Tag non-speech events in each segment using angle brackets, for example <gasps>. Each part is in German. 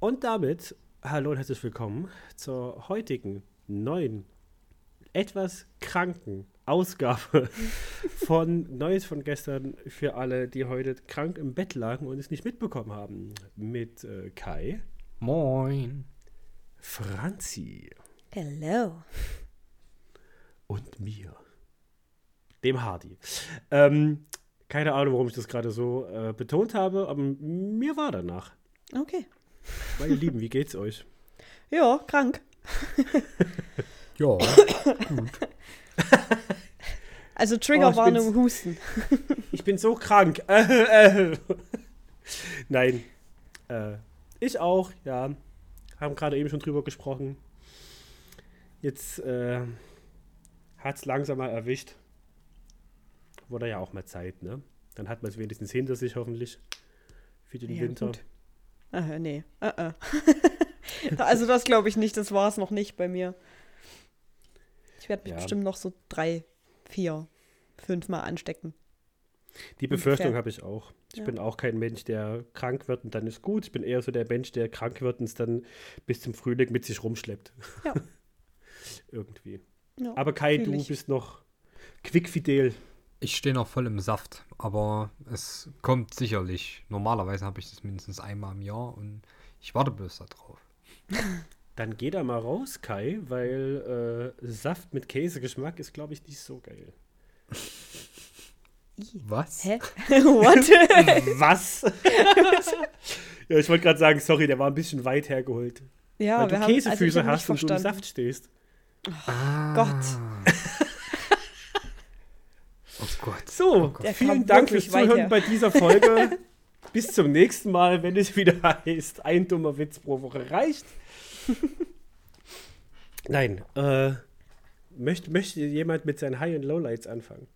Und damit hallo und herzlich willkommen zur heutigen neuen, etwas kranken Ausgabe <laughs> von Neues von gestern für alle, die heute krank im Bett lagen und es nicht mitbekommen haben. Mit äh, Kai, Moin. Franzi Hello. und mir, dem Hardy. Ähm, keine Ahnung, warum ich das gerade so äh, betont habe, aber mir war danach. Okay. Meine Lieben, wie geht's euch? Ja, krank. <laughs> Ja, Also Triggerwarnung, bin's- Husten. <laughs> Ich bin so krank. <laughs> Äh, äh. Nein. Äh, ich auch, ja. Haben gerade eben schon drüber gesprochen. Jetzt äh, hat es langsam mal erwischt. Wurde ja auch mal Zeit, ne? Dann hat man es wenigstens hinter sich hoffentlich. Für den Ja, Winter. gut. Aha, nee. Uh -uh. <laughs> also das glaube ich nicht, das war es noch nicht bei mir. Ich werde mich Ja. bestimmt noch so drei, vier, fünf Mal anstecken. Die Befürchtung habe ich auch. Ich Ja. bin auch kein Mensch, der krank wird und dann ist gut. Ich bin eher so der Mensch, der krank wird und es dann bis zum Frühling mit sich rumschleppt. Ja. <laughs> Irgendwie. Ja, Aber Kai, fühl du bist noch quickfidel. Ich stehe noch voll im Saft, aber es kommt sicherlich. Normalerweise habe ich das mindestens einmal im Jahr und ich warte bloß darauf. <laughs> Dann geh da mal raus, Kai, weil äh, Saft mit Käsegeschmack ist, glaube ich, nicht so geil. <laughs> Was? Hä? <laughs> What? Was? ja, ich wollte gerade sagen, sorry, der war ein bisschen weit hergeholt. ja, weil du wir haben, also Käsefüße hast und du im. Saft stehst. Ah. Gott. Oh Gott. So, Der vielen kam Dank fürs Zuhören bei dieser Folge. <laughs> Bis zum nächsten Mal, wenn es wieder <laughs> heißt, ein dummer Witz pro Woche reicht. <laughs> Nein, äh, möchte, möchte jemand mit seinen High- und Lowlights anfangen?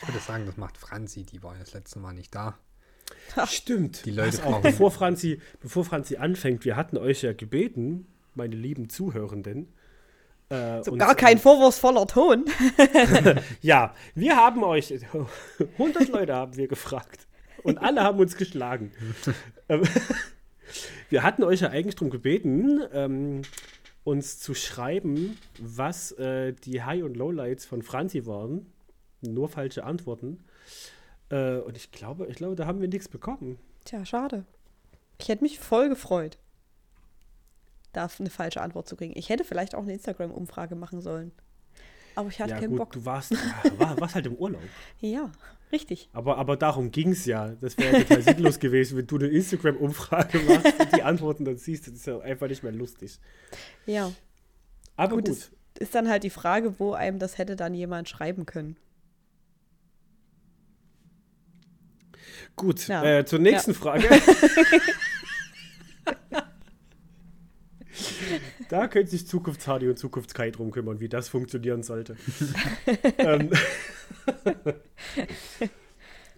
Ich würde sagen, das macht Franzi, die war ja das letzte Mal nicht da. Stimmt. Die Leute brauchen- bevor Franzi, bevor Franzi anfängt, wir hatten euch ja gebeten, meine lieben Zuhörenden. Äh, So gar kein vorwurfsvoller Ton. <laughs> <laughs> Ja, wir haben euch, <laughs> 100 Leute haben wir gefragt. Und alle haben uns geschlagen. Ähm, wir hatten euch ja eigentlich darum gebeten, ähm, uns zu schreiben, was äh, die High- und Lowlights von Franzi waren. Nur falsche Antworten. Äh, und ich glaube, ich glaube, da haben wir nichts bekommen. Tja, schade. Ich hätte mich voll gefreut, da eine falsche Antwort zu kriegen. Ich hätte vielleicht auch eine Instagram-Umfrage machen sollen. Aber ich hatte ja, keinen gut, Bock. du warst, ja, war, warst halt im Urlaub. <laughs> Ja, richtig. Aber, aber darum ging es ja. Das wäre total sinnlos gewesen, wenn du eine Instagram-Umfrage machst und die Antworten dann siehst. Das ist ja einfach nicht mehr lustig. Ja. Aber Gut, gut. es ist dann halt die Frage, wo einem das hätte dann jemand schreiben können. Gut, Ja. äh, zur nächsten Frage. <laughs> <laughs> <laughs> da könnte sich Zukunftshardy und Zukunftskai drum kümmern, wie das funktionieren sollte. <laughs> ähm, <laughs>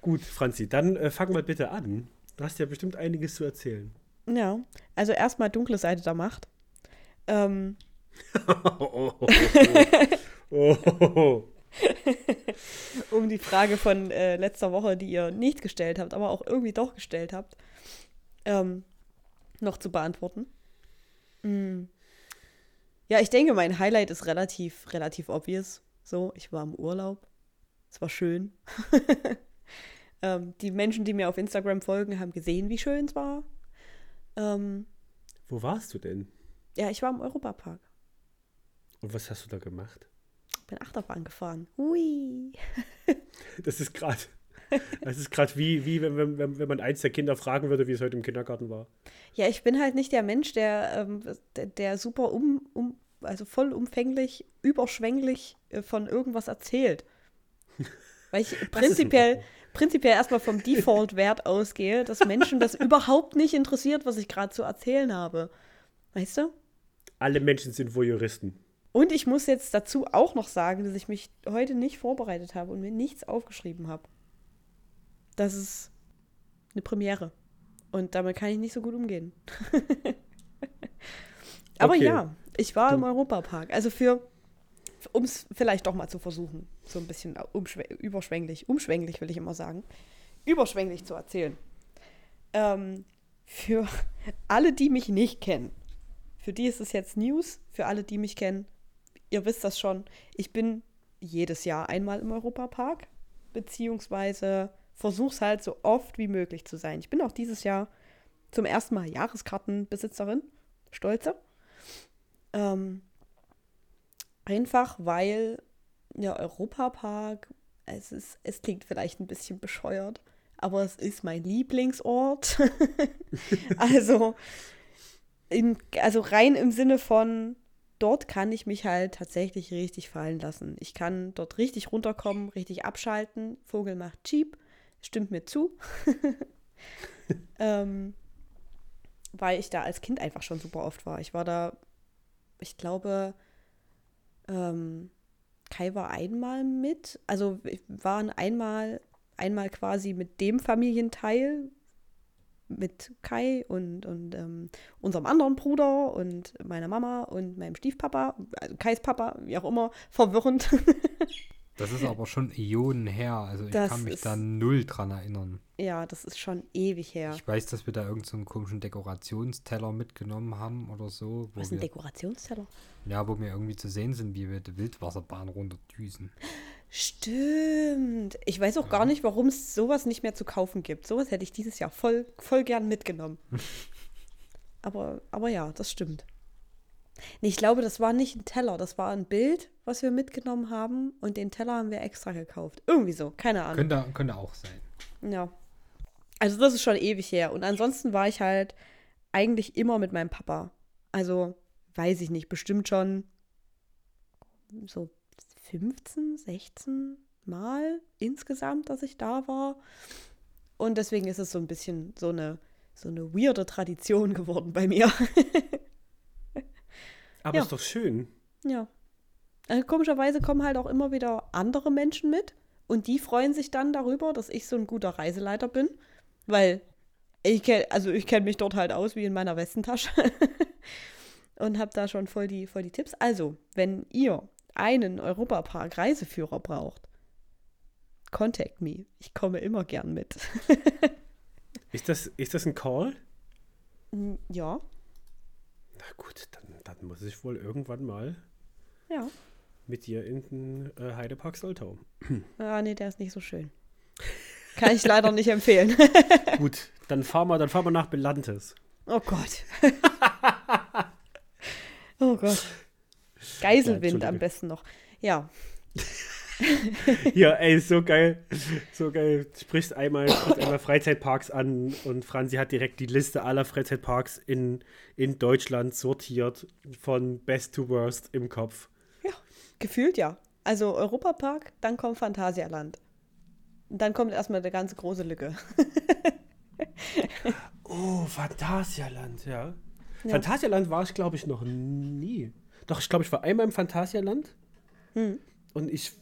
Gut, Franzi, dann äh, fang mal bitte an. Du hast ja bestimmt einiges zu erzählen. Ja, also erstmal dunkle Seite der Macht. Ähm, oh, oh, oh. um die Frage von äh, letzter Woche, die ihr nicht gestellt habt, aber auch irgendwie doch gestellt habt, ähm, noch zu beantworten. Mm. Ja, ich denke, mein Highlight ist relativ, relativ obvious. So, ich war im Urlaub. Es war schön. <laughs> ähm, die Menschen, die mir auf Instagram folgen, haben gesehen, wie schön es war. Ähm, Wo warst du denn? ja, ich war im Europapark. Und was hast du da gemacht? Bin Achterbahn gefahren. Hui. <laughs> Das ist gerade. <laughs> Das ist gerade wie, wie wenn, wenn, wenn man eins der Kinder fragen würde, wie es heute im Kindergarten war. Ja, ich bin halt nicht der Mensch, der, ähm, der, der super um, um, also vollumfänglich, überschwänglich äh, von irgendwas erzählt. <laughs> Weil ich prinzipiell, prinzipiell erstmal vom Default-Wert ausgehe, dass Menschen das <laughs> überhaupt nicht interessiert, was ich gerade zu erzählen habe. Weißt du? Alle Menschen sind Voyeuristen. Und ich muss jetzt dazu auch noch sagen, dass ich mich heute nicht vorbereitet habe und mir nichts aufgeschrieben habe. Das ist eine Premiere. Und damit kann ich nicht so gut umgehen. <laughs> Aber Okay. ja, ich war im Du- Europapark. Also für, um es vielleicht doch mal zu versuchen, so ein bisschen überschwänglich, umschwänglich will ich immer sagen, überschwänglich zu erzählen. Ähm, für alle, die mich nicht kennen, für die ist es jetzt News. Für alle, die mich kennen, ihr wisst das schon. Ich bin jedes Jahr einmal im Europapark, beziehungsweise versuche es halt so oft wie möglich zu sein. Ich bin auch dieses Jahr zum ersten Mal Jahreskartenbesitzerin, stolze. Ähm, einfach weil der Europapark, es, ist, es klingt vielleicht ein bisschen bescheuert, aber es ist mein Lieblingsort. <laughs> also, in, also rein im Sinne von, dort kann ich mich halt tatsächlich richtig fallen lassen. Ich kann dort richtig runterkommen, richtig abschalten. Vogel macht Cheap, stimmt mir zu. <laughs> ähm, weil ich da als Kind einfach schon super oft war. Ich war da, ich glaube, ähm, Kai war einmal mit. Also wir waren einmal einmal quasi mit dem Familienteil, mit Kai und, und ähm, unserem anderen Bruder und meiner Mama und meinem Stiefpapa, also Kais Papa, wie auch immer, verwirrend. <laughs> Das ist aber schon Ionen her. Also ich Das kann mich ist- da null dran erinnern. ja, das ist schon ewig her. Ich weiß, dass wir da irgendeinen so einen komischen Dekorationsteller mitgenommen haben oder so. Was ist ein wir, Dekorationsteller? ja, wo wir irgendwie zu sehen sind, wie wir die Wildwasserbahn runterdüsen. Stimmt. Ich weiß auch gar nicht, warum es sowas nicht mehr zu kaufen gibt. Sowas hätte ich dieses Jahr voll, voll gern mitgenommen. <laughs> aber, aber ja, das stimmt. Nee, ich glaube, das war nicht ein Teller, das war ein Bild, was wir mitgenommen haben und den Teller haben wir extra gekauft. Irgendwie so, keine Ahnung. Könnte, könnte auch sein. Ja. Also das ist schon ewig her. Und ansonsten war ich halt eigentlich immer mit meinem Papa. Also, weiß ich nicht, bestimmt schon so 15, 16 Mal insgesamt, dass ich da war. Und deswegen ist es so ein bisschen so eine, so eine weirde Tradition geworden bei mir. <laughs> Aber Ja. ist doch schön. Ja. Also komischerweise kommen halt auch immer wieder andere Menschen mit und die freuen sich dann darüber, dass ich so ein guter Reiseleiter bin, weil ich kenn, also ich kenne mich dort halt aus wie in meiner Westentasche <laughs> und habe da schon voll die, voll die Tipps. Also, wenn ihr einen Europapark Reiseführer braucht, contact me. Ich komme immer gern mit. <laughs> Ist das, ist das ein Call? Mm, ja, Na gut, dann, dann muss ich wohl irgendwann mal ja. mit dir in den äh, Heidepark Soltau. <clears throat> Ah, nee, der ist nicht so schön. Kann ich leider nicht empfehlen. <laughs> gut, dann fahren wir, dann fahren wir nach Belantes. Oh Gott. <laughs> oh Gott. Geiselwind Entschuldige. am besten noch. Ja. <laughs> Ja, ey, so geil. So geil. Sprichst einmal, sprichst einmal <coughs> Freizeitparks an und Franzi hat direkt die Liste aller Freizeitparks in, in Deutschland sortiert von Best to Worst im Kopf. Gefühlt ja. Also Europapark, dann kommt Phantasialand. Und Dann kommt erstmal eine ganz große Lücke. <laughs> Oh, Phantasialand, ja. Ja. Phantasialand war ich, glaube ich, noch nie. Doch, ich glaube, ich war einmal im Phantasialand. Hm. Und ich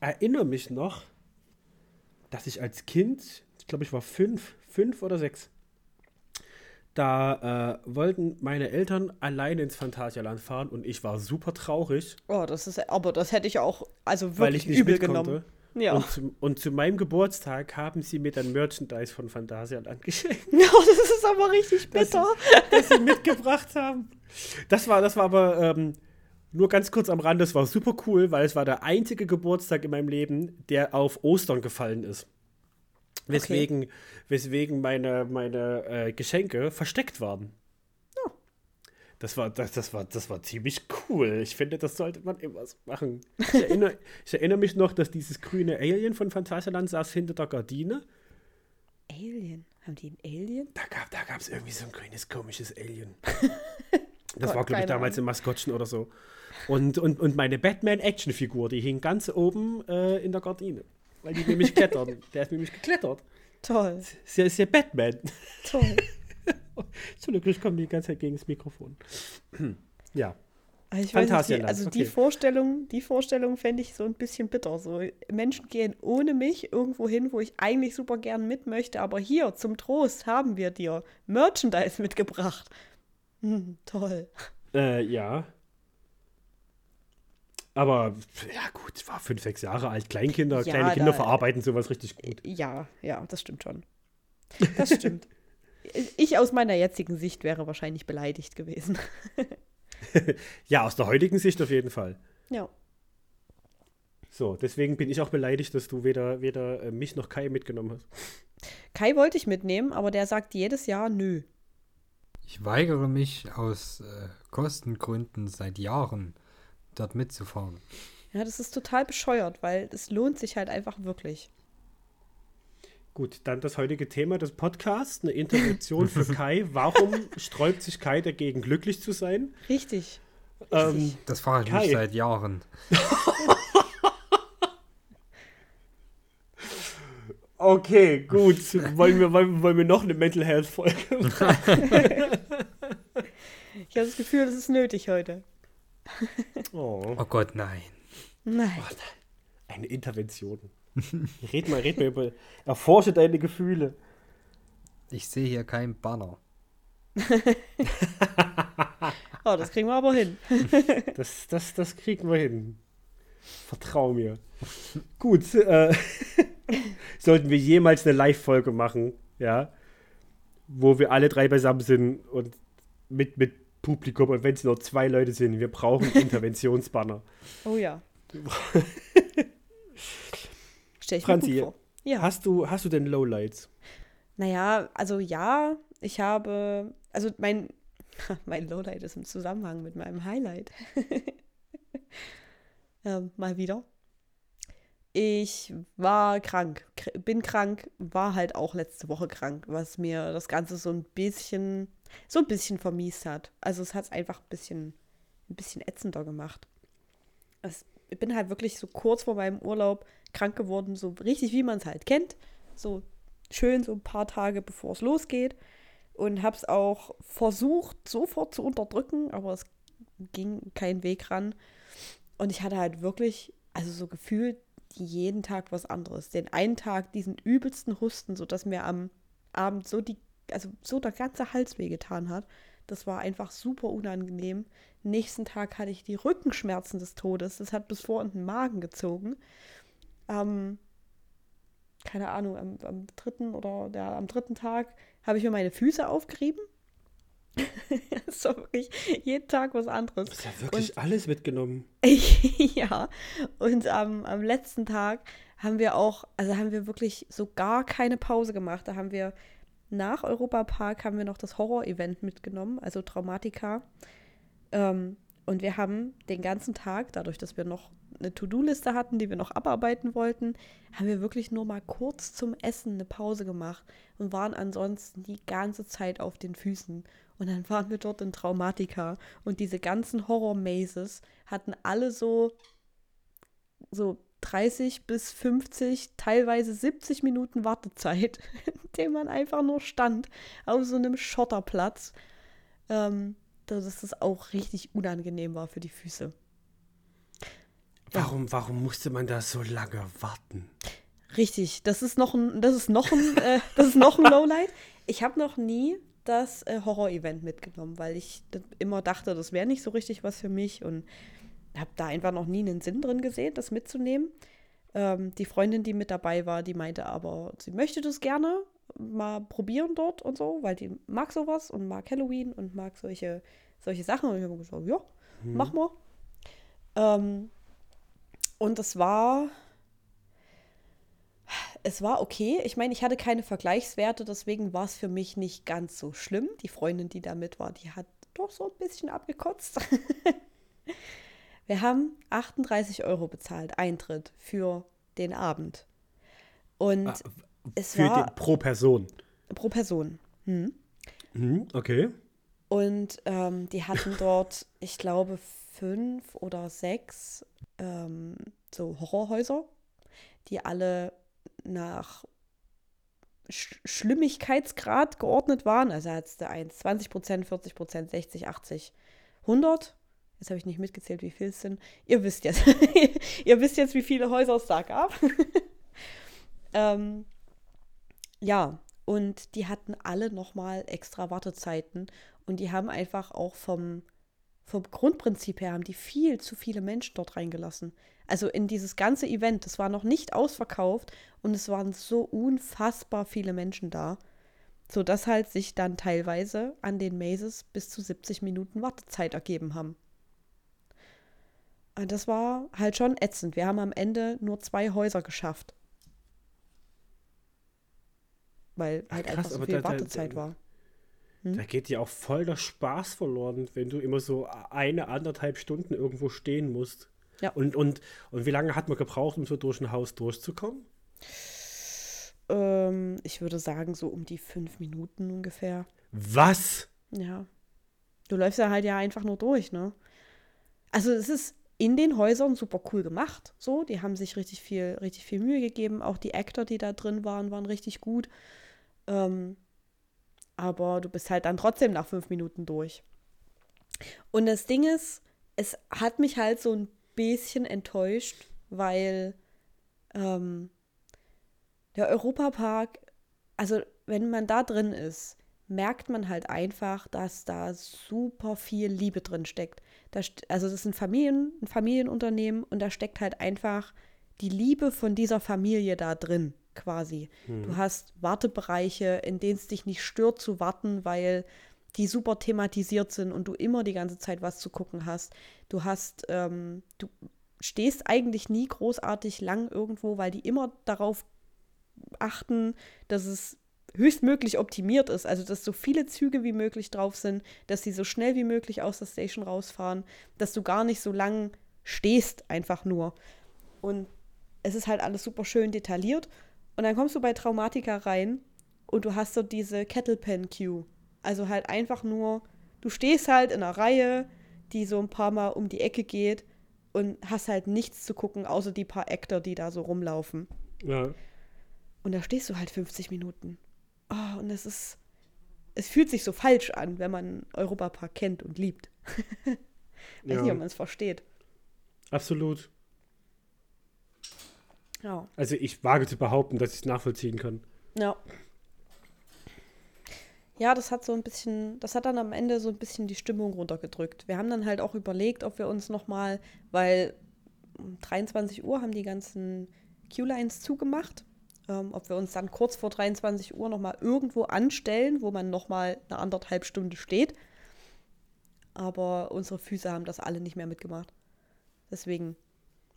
erinnere mich noch, dass ich als Kind, ich glaube, ich war fünf, fünf oder sechs, da äh, wollten meine Eltern alleine ins Phantasialand fahren und ich war super traurig, Oh, das ist, aber das hätte ich auch, also weil wirklich ich nicht übel genommen. konnte. Ja. Und, zu, und zu meinem Geburtstag haben sie mir dann Merchandise von Phantasialand geschenkt. <laughs> ja, das ist aber richtig bitter. <laughs> das sie mitgebracht haben. Das war, das war aber ähm, nur ganz kurz am Rand, das war super cool, weil es war der einzige Geburtstag in meinem Leben, der auf Ostern gefallen ist. Weswegen, weswegen meine, meine äh, Geschenke versteckt waren. Das war, das, das, war, das war ziemlich cool. Ich finde, das sollte man immer so machen. Ich erinnere, <laughs> ich erinnere mich noch, dass dieses grüne Alien von Phantasialand saß hinter der Gardine. Alien. Haben die einen Alien? Da gab da gab's irgendwie so ein grünes, komisches Alien. <laughs> Das war, glaube ich, damals im Maskottchen oder so. Und, und, und meine Batman-Action-Figur, die hing ganz oben äh, in der Gardine. Weil die nämlich klettern. <laughs> Der ist nämlich geklettert. Toll, ja, ist ja Batman. toll. Entschuldigung, ich komme die ganze Zeit gegen das Mikrofon. <clears throat> ja. Also ich weiß nicht, die, also die okay. Vorstellung, die Vorstellung fände ich so ein bisschen bitter. So Menschen gehen ohne mich irgendwo hin, wo ich eigentlich super gern mit möchte, aber hier zum Trost haben wir dir Merchandise mitgebracht. Hm, toll. Äh, ja. Aber, ja gut, war fünf, sechs Jahre alt. Kleinkinder, Ja, kleine Kinder da- verarbeiten sowas richtig gut. Ja, ja, das stimmt schon. Das stimmt. <laughs> ich aus meiner jetzigen Sicht wäre wahrscheinlich beleidigt gewesen. <laughs> Ja, aus der heutigen Sicht auf jeden Fall. Ja. So, deswegen bin ich auch beleidigt, dass du weder, weder äh, mich noch Kai mitgenommen hast. Kai wollte ich mitnehmen, aber der sagt jedes Jahr nö. Ich weigere mich aus äh, Kostengründen seit Jahren, dort mitzufahren. Ja, das ist total bescheuert, weil es lohnt sich halt einfach wirklich. Gut, dann das heutige Thema des Podcasts, eine Intervention für <laughs> Kai. Warum sträubt sich Kai dagegen, glücklich zu sein? Richtig. Ähm, Das fahre ich Kai. mich seit Jahren. <laughs> okay, gut. Wollen wir, wollen, wollen wir noch eine Mental Health Folge <laughs> machen? Ich habe das Gefühl, das ist nötig heute. Oh, Oh Gott, nein. Nein. eine Intervention. Red mal, red mal über. Erforsche deine Gefühle. Ich sehe hier keinen Banner. <laughs> Oh, das kriegen wir aber hin. Das, das, das kriegen wir hin. Vertrau mir. Gut, äh, <laughs> sollten wir jemals eine Live-Folge machen, ja, wo wir alle drei beisammen sind und mit, mit Publikum und wenn es nur zwei Leute sind, wir brauchen <laughs> Interventionsbanner. Oh ja. <laughs> Stell ich Franzi, mir gut vor. Ja. Hast du, hast du denn Lowlights? Naja, also ja, ich habe, also mein, mein Lowlight ist im Zusammenhang mit meinem Highlight. Ähm, mal wieder. Ich war krank, kr- bin krank, war halt auch letzte Woche krank, was mir das Ganze so ein bisschen, so ein bisschen vermiest hat. Also es hat es einfach ein bisschen, ein bisschen ätzender gemacht. Es, ich bin halt wirklich so kurz vor meinem Urlaub krank geworden, so richtig wie man es halt kennt. So schön so ein paar Tage bevor es losgeht und habe es auch versucht sofort zu unterdrücken, aber es ging kein Weg ran und ich hatte halt wirklich, also so gefühlt jeden Tag was anderes. Den einen Tag diesen übelsten Husten, so dass mir am Abend so die, also so der ganze Hals wehgetan hat. Das war einfach super unangenehm. Nächsten Tag hatte ich die Rückenschmerzen des Todes. Das hat bis vor in den Magen gezogen. Ähm, keine Ahnung, am, am dritten oder ja, am dritten Tag habe ich mir meine Füße aufgerieben. <laughs> war wirklich jeden Tag was anderes. Du hast ja wirklich alles mitgenommen. <laughs> ja, und am, am letzten Tag haben wir auch, also haben wir wirklich so gar keine Pause gemacht. Da haben wir nach Europapark haben wir noch das Horror-Event mitgenommen, also Traumatika. Ähm, und wir haben den ganzen Tag, dadurch, dass wir noch eine To-Do-Liste hatten, die wir noch abarbeiten wollten, haben wir wirklich nur mal kurz zum Essen eine Pause gemacht und waren ansonsten die ganze Zeit auf den Füßen. Und dann waren wir dort in Traumatika und diese ganzen Horror-Mazes hatten alle so, so 30 bis 50, teilweise 70 Minuten Wartezeit, <laughs> in dem man einfach nur stand auf so einem Schotterplatz. Ähm, dass das auch richtig unangenehm war für die Füße. Ja. Warum, warum musste man da so lange warten? Richtig, das ist noch ein, das ist noch ein, äh, das ist noch ein <laughs> Lowlight. Ich habe noch nie das äh, Horror-Event mitgenommen, weil ich immer dachte, das wäre nicht so richtig was für mich und habe da einfach noch nie einen Sinn drin gesehen, das mitzunehmen. Ähm, die Freundin, die mit dabei war, die meinte aber, sie möchte das gerne mal probieren dort und so, weil die mag sowas und mag Halloween und mag solche, solche Sachen. Und ich habe gesagt, ja, mach mal. Ähm, und es war, es war okay. Ich meine, ich hatte keine Vergleichswerte, deswegen war es für mich nicht ganz so schlimm. Die Freundin, die da mit war, die hat doch so ein bisschen abgekotzt. <laughs> Wir haben 38 Euro bezahlt, Eintritt für den Abend. Und Ah, es war den, pro Person. pro Person. Hm. Mhm, okay. Und ähm, die hatten <laughs> dort, ich glaube, fünf oder sechs ähm, so Horrorhäuser, die alle nach Sch Schlimmigkeitsgrad geordnet waren. Also hat der 1 20 Prozent, 40 Prozent, 60, 80, 100. Jetzt habe ich nicht mitgezählt, wie viel es sind. Ihr wisst jetzt. <laughs> Ihr wisst jetzt, wie viele Häuser es da gab. <laughs> ähm, ja, und die hatten alle nochmal extra Wartezeiten und die haben einfach auch vom, vom Grundprinzip her, haben die viel zu viele Menschen dort reingelassen. Also in dieses ganze Event, das war noch nicht ausverkauft und es waren so unfassbar viele Menschen da. sodass halt sich dann teilweise an den Mazes bis zu 70 Minuten Wartezeit ergeben haben. Und das war halt schon ätzend. Wir haben am Ende nur zwei Häuser geschafft. Weil Ach, halt krass, einfach so viel da- da- Wartezeit da- war. Da geht dir auch voll der Spaß verloren, wenn du immer so eine, anderthalb Stunden irgendwo stehen musst. Ja. Und, und, und wie lange hat man gebraucht, um so durch ein Haus durchzukommen? Ähm, ich würde sagen, so um die fünf Minuten ungefähr. Was? Ja. Du läufst ja halt ja einfach nur durch, ne? Also es ist in den Häusern super cool gemacht. So, die haben sich richtig viel, richtig viel Mühe gegeben. Auch die Actor, die da drin waren, waren richtig gut. Ähm, aber du bist halt dann trotzdem nach fünf Minuten durch. Und das Ding ist, es hat mich halt so ein bisschen enttäuscht, weil ähm, der Europapark, also wenn man da drin ist, merkt man halt einfach, dass da super viel Liebe drin steckt. Da, st- also das ist ein, Familien, ein Familienunternehmen und da steckt halt einfach die Liebe von dieser Familie da drin, quasi. Du hast Wartebereiche, in denen es dich nicht stört zu warten, weil die super thematisiert sind und du immer die ganze Zeit was zu gucken hast. Du hast, ähm, du stehst eigentlich nie großartig lang irgendwo, weil die immer darauf achten, dass es höchstmöglich optimiert ist, also dass so viele Züge wie möglich drauf sind, dass sie so schnell wie möglich aus der Station rausfahren, dass du gar nicht so lang stehst, einfach nur. Und es ist halt alles super schön detailliert. Und dann kommst du bei Traumatika rein und du hast so diese Kettle Pen Queue. Also halt einfach nur, du stehst halt in einer Reihe, die so ein paar Mal um die Ecke geht und hast halt nichts zu gucken, außer die paar Actor, die da so rumlaufen. Ja. Und da stehst du halt 50 Minuten. Oh, und es ist. Es fühlt sich so falsch an, wenn man Europapark kennt und liebt. <laughs> Weiß Ja. nicht, ob man es versteht. Absolut. Ja. Also ich wage zu behaupten, dass ich es nachvollziehen kann. Ja. Ja, das hat so ein bisschen, das hat dann am Ende so ein bisschen die Stimmung runtergedrückt. Wir haben dann halt auch überlegt, ob wir uns nochmal, weil um 23 Uhr haben die ganzen Q-Lines zugemacht, ähm, ob wir uns dann kurz vor 23 Uhr nochmal irgendwo anstellen, wo man nochmal eine anderthalb Stunde steht. Aber unsere Füße haben das alle nicht mehr mitgemacht. Deswegen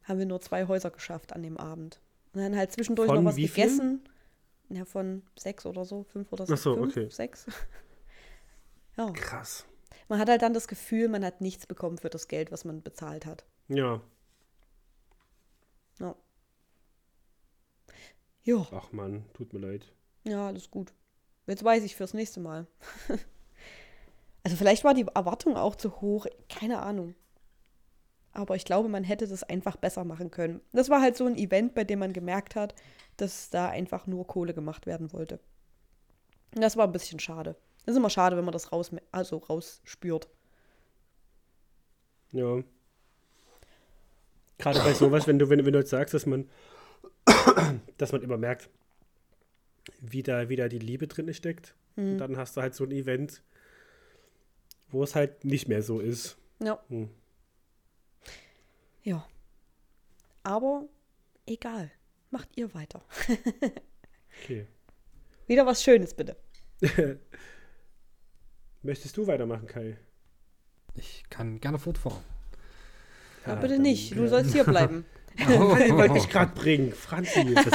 haben wir nur zwei Häuser geschafft an dem Abend. Und dann halt zwischendurch Von noch was wie vielen? Ja, von sechs oder so, fünf oder Ach so, fünf, okay. sechs. <laughs> ja. Krass. Man hat halt dann das Gefühl, man hat nichts bekommen für das Geld, was man bezahlt hat. Ja. Ja. Jo, Ach Mann, tut mir leid. ja, alles gut. Jetzt weiß ich fürs nächste Mal. <laughs> also vielleicht war die Erwartung auch zu hoch, keine Ahnung. Aber ich glaube, man hätte das einfach besser machen können. Das war halt so ein Event, bei dem man gemerkt hat, dass da einfach nur Kohle gemacht werden wollte. Und das war ein bisschen schade. Das ist immer schade, wenn man das raus, also rausspürt. Ja. Gerade bei sowas, wenn du, wenn, wenn du jetzt sagst, dass man, <coughs> dass man immer merkt, wie da, wie da die Liebe drin steckt. Und dann hast du halt so ein Event, wo es halt nicht mehr so ist. Ja. Hm. Ja. Aber egal. Macht ihr weiter. <laughs> Okay. Wieder was Schönes, bitte. <laughs> Möchtest du weitermachen, Kai? Ich kann gerne fortfahren. Ja, Ja, bitte dann, nicht. Du äh, sollst hier bleiben. <laughs> Oh, Den wollte ich gerade bringen. Franzi, das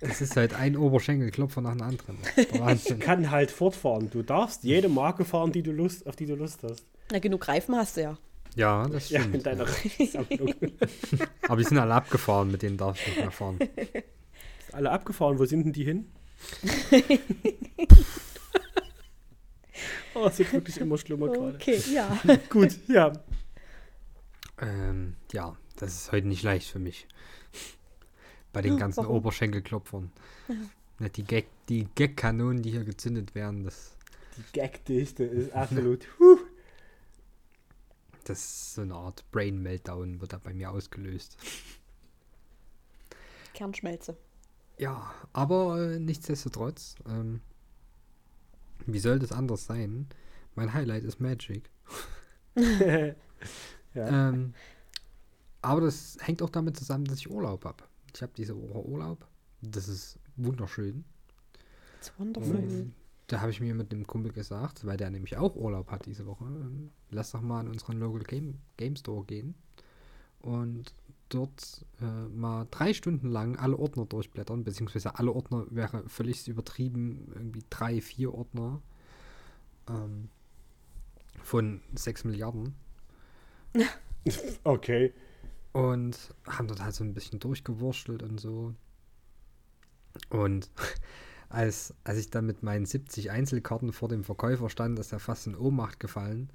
Das ist halt ein Oberschenkelklopfer nach dem anderen. Der Wahnsinn. kann halt fortfahren. Du darfst jede Marke fahren, die du Lust, auf die du Lust hast. Na, genug Reifen hast du ja. Ja, das Ja, in stimmt. deiner Sammlung. <laughs> <laughs> Aber die sind alle abgefahren, mit denen darf ich nicht mehr fahren. Alle abgefahren, wo sind denn die hin? <laughs> oh, es wird wirklich immer schlimmer gerade. Okay, ja. Gut, ja. Ähm, ja, das ist heute nicht leicht für mich. Bei den ganzen Warum? Oberschenkelklopfern. Ne, die Gag, die Gag-Kanonen, die hier gezündet werden, das, Die Gagdichte ist absolut. Huh. Das ist so eine Art Brain-Meltdown, wird da bei mir ausgelöst. Kernschmelze. Ja, aber äh, nichtsdestotrotz, ähm, wie soll das anders sein? Mein Highlight ist Magic. <laughs> ja. Ähm, aber das hängt auch damit zusammen, dass ich Urlaub habe. Ich habe diese Woche Urlaub. Das ist wunderschön. It's wonderful. Ähm, da habe ich mir mit dem Kumpel gesagt, weil der nämlich auch Urlaub hat diese Woche, ähm, lass doch mal in unseren Local Game, Game Store gehen und dort äh, mal drei Stunden lang alle Ordner durchblättern, beziehungsweise alle Ordner wäre völlig übertrieben, irgendwie drei, vier Ordner ähm, von sechs Milliarden. <laughs> Okay. Und haben dort halt so ein bisschen durchgewurschtelt und so. Und als, als ich dann mit meinen 70 Einzelkarten vor dem Verkäufer stand, ist er fast in Ohnmacht gefallen.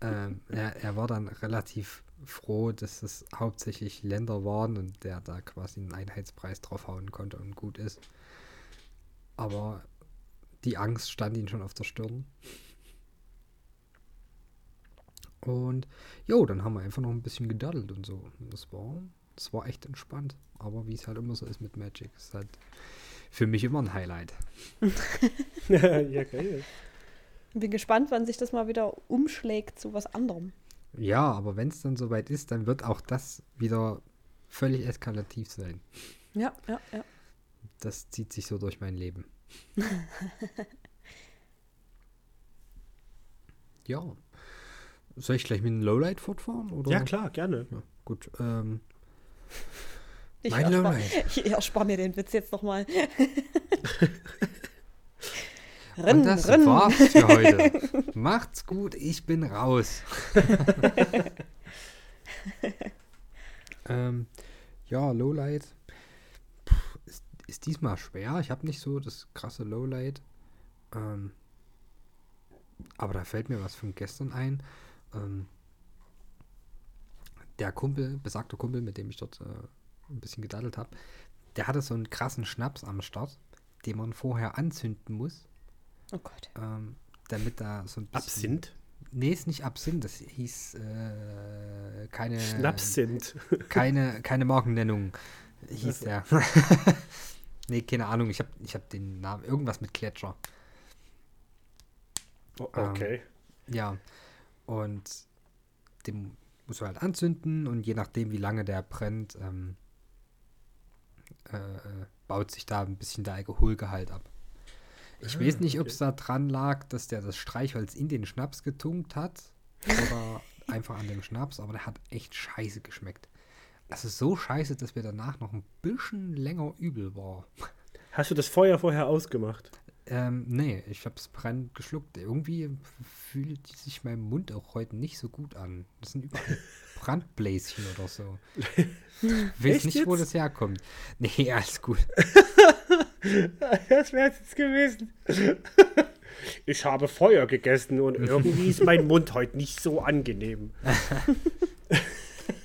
Ähm, er, er war dann relativ froh, dass es hauptsächlich Länder waren und der da quasi einen Einheitspreis draufhauen konnte und gut ist. Aber die Angst stand ihm schon auf der Stirn. Und jo, dann haben wir einfach noch ein bisschen gedaddelt und so. Das war, das war echt entspannt. Aber wie es halt immer so ist mit Magic, ist halt für mich immer ein Highlight. <laughs> ja, geil. Bin gespannt, wann sich das mal wieder umschlägt zu was anderem. Ja, aber wenn es dann soweit ist, dann wird auch das wieder völlig eskalativ sein. Ja, ja, ja. Das zieht sich so durch mein Leben. <laughs> ja. Soll ich gleich mit einem Lowlight fortfahren? Oder? Ja, klar, gerne. Ja, gut. Ähm, Ich Mein <laughs> erspar, mir den Witz jetzt nochmal. <laughs> und renn, das renn. war's für heute. <laughs> Macht's gut, ich bin raus. ähm, ja, Lowlight. Puh, ist, ist diesmal schwer. Ich habe nicht so das krasse Lowlight. Ähm, aber da fällt mir was von gestern ein. Ähm, der Kumpel, besagter Kumpel, mit dem ich dort äh, ein bisschen gedaddelt habe, der hatte so einen krassen Schnaps am Start, den man vorher anzünden muss, Oh Gott. ähm, damit da so ein bisschen... Absinth? Nee, ist nicht Absinth, das hieß äh, keine, Schnapsint. keine, keine Markennennung, hieß Ach der. <laughs> nee, keine Ahnung, ich habe ich hab den Namen, irgendwas mit Gletscher. Oh, Ähm, okay. Ja, und den musst du halt anzünden und je nachdem, wie lange der brennt, ähm, äh, äh, baut sich da ein bisschen der Alkoholgehalt ab. Ich weiß nicht, ob es da dran lag, dass der das Streichholz in den Schnaps getunkt hat oder <laughs> einfach an dem Schnaps, aber der hat echt scheiße geschmeckt. Also so scheiße, dass mir danach noch ein bisschen länger übel war. Hast du das Feuer vorher ausgemacht? Ähm, nee, ich hab's brennend geschluckt. Irgendwie fühlt sich mein Mund auch heute nicht so gut an. Das sind überall <laughs> Brandbläschen oder so. Ich <laughs> weiß nicht, wo jetzt? das herkommt. Nee, alles gut. <laughs> Das wäre jetzt gewesen. Ich habe Feuer gegessen und irgendwie ist mein Mund heute nicht so angenehm.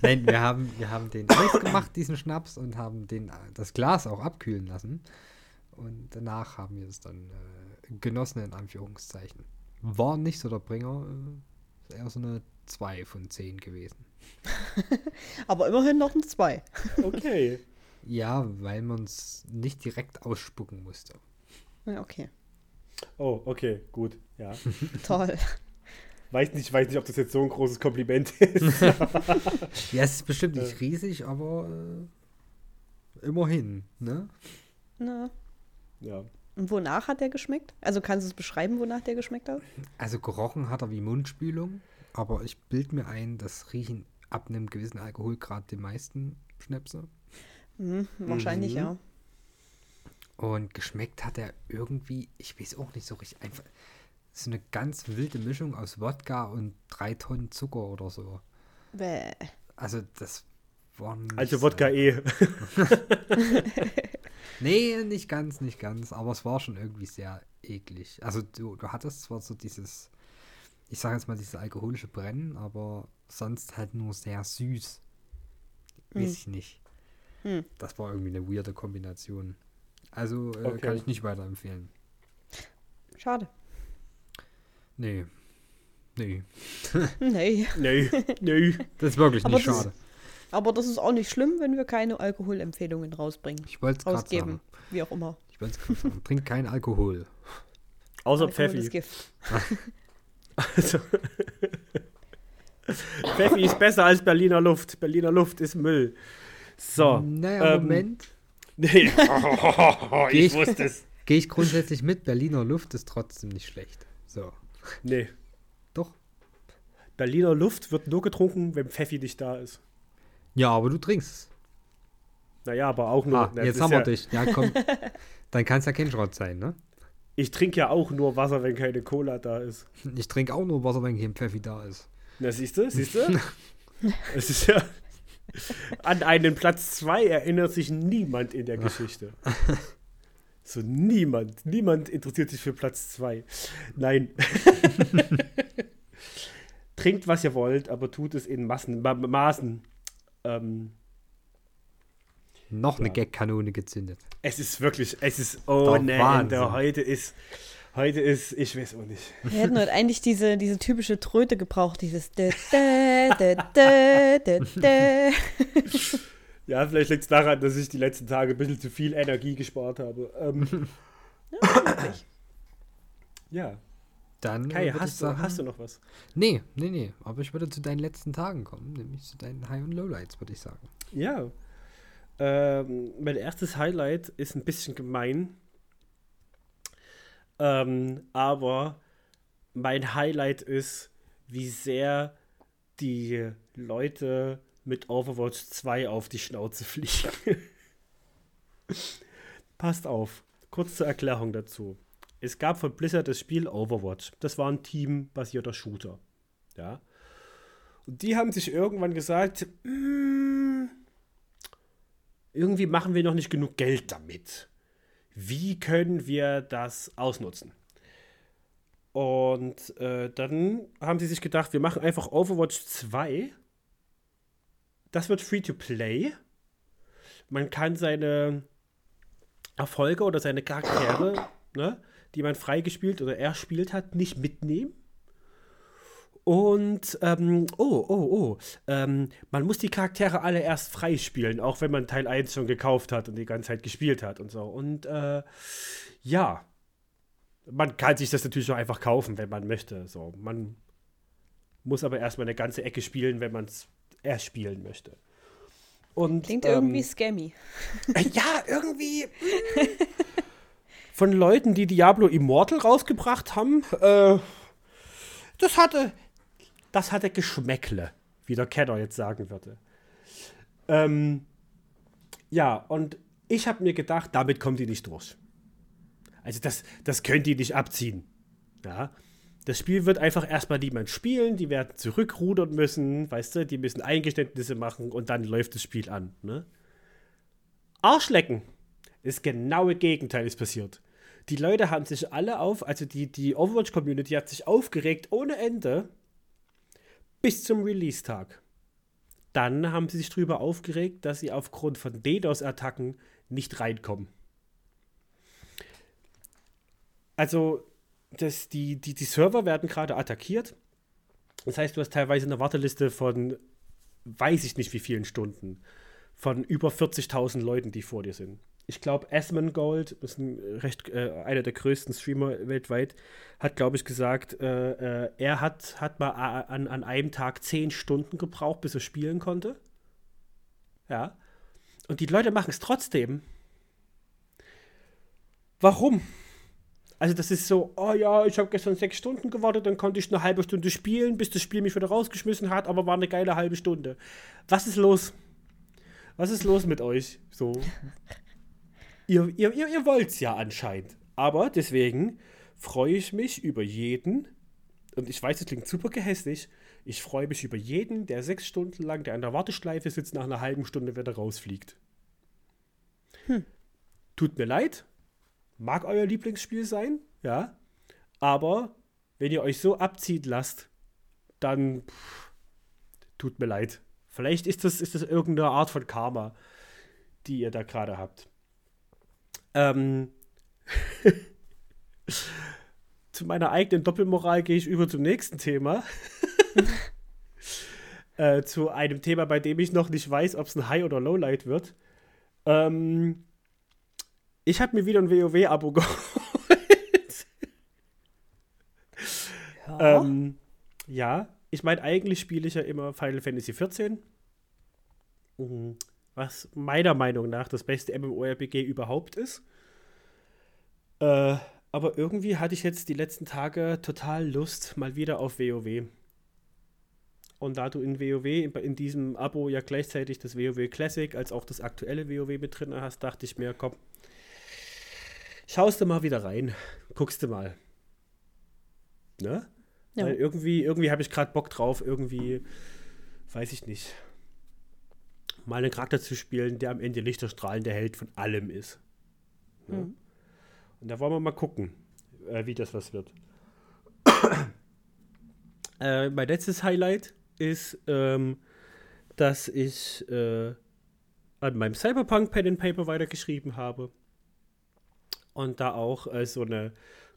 Nein, wir haben, wir haben den Eis gemacht, diesen Schnaps, und haben den, das Glas auch abkühlen lassen. Und danach haben wir es dann äh, genossen, in Anführungszeichen. War nicht so der Bringer, äh, ist eher so eine 2 von 10 gewesen. <laughs> Aber immerhin noch ein Zwei. <laughs> Okay. Ja, weil man es nicht direkt ausspucken musste. Ja, okay. Oh, okay, gut. Ja. <laughs> Toll. Weiß nicht, weiß nicht, ob das jetzt so ein großes Kompliment ist. Ja, es ist bestimmt nicht riesig, aber äh, immerhin, ne? Na. Ja. Und wonach hat der geschmeckt? Also kannst du es beschreiben, wonach der geschmeckt hat? Also gerochen hat er wie Mundspülung, aber ich bild mir ein, das riechen ab einem gewissen Alkoholgrad die meisten Schnäpse. Mhm, wahrscheinlich Mhm. ja. Und geschmeckt hat er irgendwie, ich weiß auch nicht so richtig, einfach so eine ganz wilde Mischung aus Wodka und drei Tonnen Zucker oder so. Bäh. Also das Also so- Wodka eh. <laughs> Nee, nicht ganz, nicht ganz, aber es war schon irgendwie sehr eklig. Also du, du hattest zwar so dieses, ich sage jetzt mal dieses alkoholische Brennen, aber sonst halt nur sehr süß. Weiß Hm. ich nicht. Hm. Das war irgendwie eine weirde Kombination. Also äh, Okay. kann ich nicht weiterempfehlen. Schade. Nee. Nee. <laughs> Nee. Nee, nee. Das ist wirklich Aber nicht schade. Aber das ist auch nicht schlimm, wenn wir keine Alkoholempfehlungen rausbringen. Ich wollte es gerade Rausgeben. sagen. Wie auch immer. Ich wollte es gerade sagen. Trink keinen Alkohol. Außer Alkohol ist Pfeffi. Gift. Also, Pfeffi ist besser als Berliner Luft. Berliner Luft ist Müll. So. Naja, ähm, Moment. Nee. <laughs> Ich ich- wusste es. Gehe ich grundsätzlich mit. Berliner Luft ist trotzdem nicht schlecht. So. Nee. Doch. Berliner Luft wird nur getrunken, wenn Pfeffi nicht da ist. Ja, aber du trinkst es. Naja, aber auch nur. Ah, na, jetzt haben wir dich. Ja, komm. <laughs> Dann kann es ja kein Schrott sein, ne? Ich trinke ja auch nur Wasser, wenn keine Cola da ist. Ich trinke auch nur Wasser, wenn kein Pfeffi da ist. Na, siehst du, siehst du? <laughs> es ist ja. <laughs> An einen Platz 2 erinnert sich niemand in der Geschichte. So niemand. Niemand interessiert sich für Platz 2. Nein. Trinkt, was ihr wollt, aber tut es in Massen, Ma Maßen. Ähm, Noch eine Ja. Gagkanone gezündet. es ist wirklich, es ist ohne. Ende. Heute ist, heute ist, ich weiß auch nicht. <laughs> Wir hätten heute eigentlich diese, diese typische Tröte gebraucht, dieses. <laughs> Ja, vielleicht liegt es daran, dass ich die letzten Tage ein bisschen zu viel Energie gespart habe. Ähm, ja, Dann Kai, hast du, sagen, hast du noch was? Nee, nee, nee. Aber ich würde zu deinen letzten Tagen kommen, nämlich zu deinen High- und Lowlights, würde ich sagen. Ja. Ähm, mein erstes Highlight ist ein bisschen gemein. Ähm, aber mein Highlight ist, wie sehr die Leute mit Overwatch 2 auf die Schnauze fliegen. <laughs> Passt auf. Kurz zur Erklärung dazu. Es gab von Blizzard das Spiel Overwatch. Das war ein teambasierter Shooter. Ja. Und die haben sich irgendwann gesagt, "Mm, irgendwie machen wir noch nicht genug Geld damit. Wie können wir das ausnutzen? Und äh, dann haben sie sich gedacht, wir machen einfach Overwatch 2. Das wird free to play. Man kann seine Erfolge oder seine Charaktere, ne, die man freigespielt oder erspielt hat, nicht mitnehmen. Und, ähm, oh, oh, oh, ähm, man muss die Charaktere alle erst freispielen, auch wenn man Teil 1 schon gekauft hat und die ganze Zeit gespielt hat und so. Und, äh, ja, man kann sich das natürlich auch einfach kaufen, wenn man möchte. So, man muss aber erstmal eine ganze Ecke spielen, wenn man es erst spielen möchte. Und, Klingt ähm, irgendwie scammy. äh, <laughs> Ja, irgendwie. Von Leuten, die Diablo Immortal rausgebracht haben, äh, das hatte, das hatte Geschmäckle, wie der Kenner jetzt sagen würde. Ähm, ja, und ich habe mir gedacht, damit kommt die nicht durch. Also das, das können die nicht abziehen. Ja. Das Spiel wird einfach erstmal niemand spielen, die werden zurückrudern müssen, weißt du, die müssen Eingeständnisse machen und dann läuft das Spiel an. Ne? Arschlecken. Das genaue Gegenteil ist passiert. Die Leute haben sich alle auf, also die, die Overwatch-Community hat sich aufgeregt ohne Ende bis zum Release-Tag. Dann haben sie sich darüber aufgeregt, dass sie aufgrund von DDoS-Attacken nicht reinkommen. Also, das, die, die, die Server werden gerade attackiert. Das heißt, du hast teilweise eine Warteliste von weiß ich nicht wie vielen Stunden. Von über 40.000 Leuten, die vor dir sind. Ich glaube, Asmongold ist ein recht, äh, einer der größten Streamer weltweit, hat, glaube ich, gesagt, äh, äh, er hat, hat mal an, an einem Tag 10 Stunden gebraucht, bis er spielen konnte. Ja. Und die Leute machen es trotzdem. Warum? Also das ist so, oh ja, ich habe gestern sechs Stunden gewartet, dann konnte ich eine halbe Stunde spielen, bis das Spiel mich wieder rausgeschmissen hat, aber war eine geile halbe Stunde. Was ist los? Was ist los mit euch? So. <laughs> ihr, ihr, ihr, ihr wollt's ja anscheinend. Aber deswegen freue ich mich über jeden, und ich weiß, es klingt super gehässig, ich freue mich über jeden, der sechs Stunden lang, der an der Warteschleife sitzt, nach einer halben Stunde wieder rausfliegt. Tut mir leid, mag euer Lieblingsspiel sein, ja, aber wenn ihr euch so abziehen lasst, dann pff, tut mir leid. Vielleicht ist das, ist das irgendeine Art von Karma, die ihr da gerade habt. Ähm, <laughs> zu meiner eigenen Doppelmoral gehe ich über zum nächsten Thema. <laughs> äh, zu einem Thema, bei dem ich noch nicht weiß, ob es ein High- oder Lowlight wird. Ähm, ich habe mir wieder ein WoW-Abo <laughs> geholt. Ja. Ähm, ja, ich meine, eigentlich spiele ich ja immer Final Fantasy XIV. Mhm. Was meiner Meinung nach das beste MMORPG überhaupt ist. Äh, aber irgendwie hatte ich jetzt die letzten Tage total Lust mal wieder auf WoW. Und da du in WoW, in diesem Abo ja gleichzeitig das WoW Classic als auch das aktuelle WoW mit drin hast, dachte ich mir, komm, schaust du mal wieder rein, guckst du mal. Ne? Ja. Weil irgendwie, irgendwie habe ich gerade Bock drauf, irgendwie, weiß ich nicht, mal einen Charakter zu spielen, der am Ende lichterstrahlende Held von allem ist. Ne? Mhm. Und da wollen wir mal gucken, äh, wie das was wird. <coughs> äh, mein letztes Highlight ist, ähm, dass ich äh, an meinem Cyberpunk Pen and Paper weitergeschrieben habe und da auch äh, so eine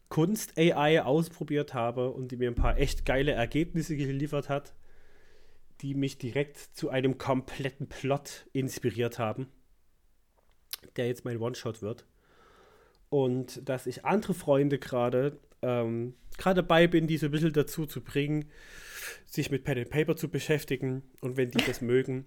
Kunst-AI ausprobiert habe und die mir ein paar echt geile Ergebnisse geliefert hat, die mich direkt zu einem kompletten Plot inspiriert haben, der jetzt mein One-Shot wird. Und dass ich andere Freunde gerade ähm, gerade dabei bin, die so ein bisschen dazu zu bringen, sich mit Pen and Paper zu beschäftigen. Und wenn die das <laughs> mögen,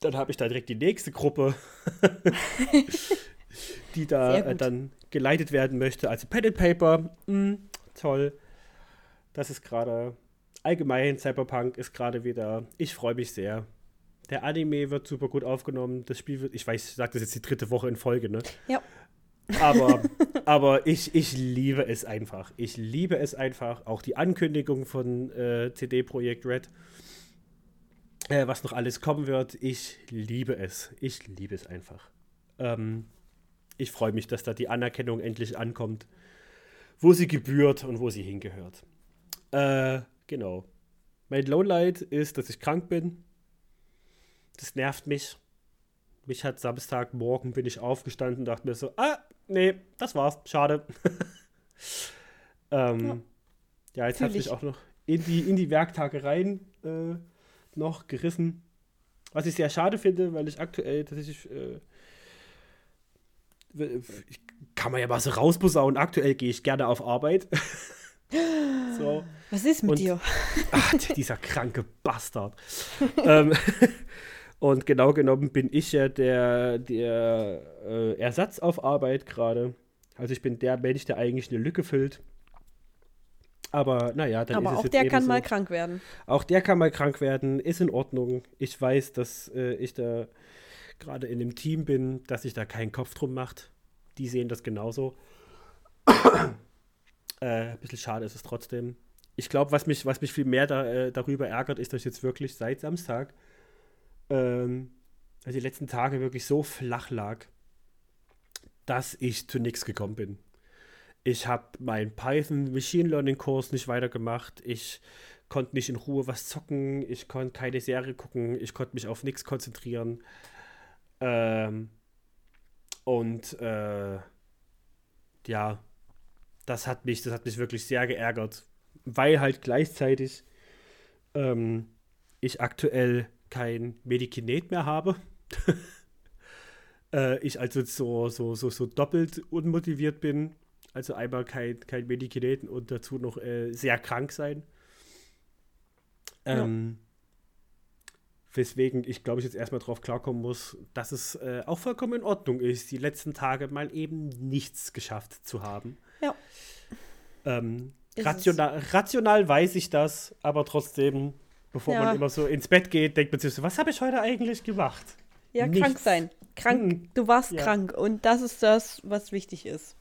dann habe ich da direkt die nächste Gruppe, <laughs> die da äh, dann geleitet werden möchte. Also Pen and Paper, mh, mm, toll. Das ist gerade allgemein, Cyberpunk ist gerade wieder, ich freue mich sehr. Der Anime wird super gut aufgenommen. Das Spiel wird, ich weiß, ich sage das jetzt die dritte Woche in Folge, ne? Ja. Aber, <laughs> aber ich, ich liebe es einfach. Ich liebe es einfach. Auch die Ankündigung von äh, CD Projekt Red, äh, was noch alles kommen wird. Ich liebe es. Ich liebe es einfach. Ähm, ich freue mich, dass da die Anerkennung endlich ankommt, wo sie gebührt und wo sie hingehört. Äh, genau. Mein Lowlight ist, dass ich krank bin. Das nervt mich. Mich hat Samstagmorgen bin ich aufgestanden und dachte mir so, ah, nee, das war's. Schade. <laughs> ähm, ja. ja. jetzt hat mich auch noch in die, in die Werktage rein äh, noch gerissen. Was ich sehr schade finde, weil ich aktuell tatsächlich äh, ich kann man ja mal so rausposaunen. Aktuell gehe ich gerne auf Arbeit. <laughs> <laughs> so. Was ist mit und, dir? <laughs> ach, dieser kranke Bastard. <laughs> ähm, und genau genommen bin ich ja der, der äh, Ersatz auf Arbeit gerade. Also ich bin der Mensch, der eigentlich eine Lücke füllt. Aber naja, dann Aber ist es auch der kann so. mal krank werden. Auch der kann mal krank werden, ist in Ordnung. Ich weiß, dass äh, ich da gerade in dem Team bin, dass sich da keinen Kopf drum macht. Die sehen das genauso. Äh, ein bisschen schade ist es trotzdem. Ich glaube, was mich, was mich viel mehr da, äh, darüber ärgert, ist, dass jetzt wirklich seit Samstag, ähm, also die letzten Tage wirklich so flach lag, dass ich zu nichts gekommen bin. Ich habe meinen Python Machine Learning Kurs nicht weitergemacht. Ich konnte nicht in Ruhe was zocken. Ich konnte keine Serie gucken. Ich konnte mich auf nichts konzentrieren. Ähm, und äh, ja, das hat mich, das hat mich wirklich sehr geärgert, weil halt gleichzeitig ähm, ich aktuell kein Medikinet mehr habe. <laughs> äh, ich also so, so, so, so doppelt unmotiviert bin. Also einmal kein, kein Medikinet und dazu noch äh, sehr krank sein. Ähm, Weswegen ich, glaube ich, jetzt erstmal drauf klarkommen muss, dass es äh, auch vollkommen in Ordnung ist, die letzten Tage mal eben nichts geschafft zu haben. Ja. Ähm, rational, rational, weiß ich das, aber trotzdem, bevor ja. man immer so ins Bett geht, denkt man sich so, was habe ich heute eigentlich gemacht? Ja, nichts. krank sein. Krank, hm. du warst ja. krank und das ist das, was wichtig ist.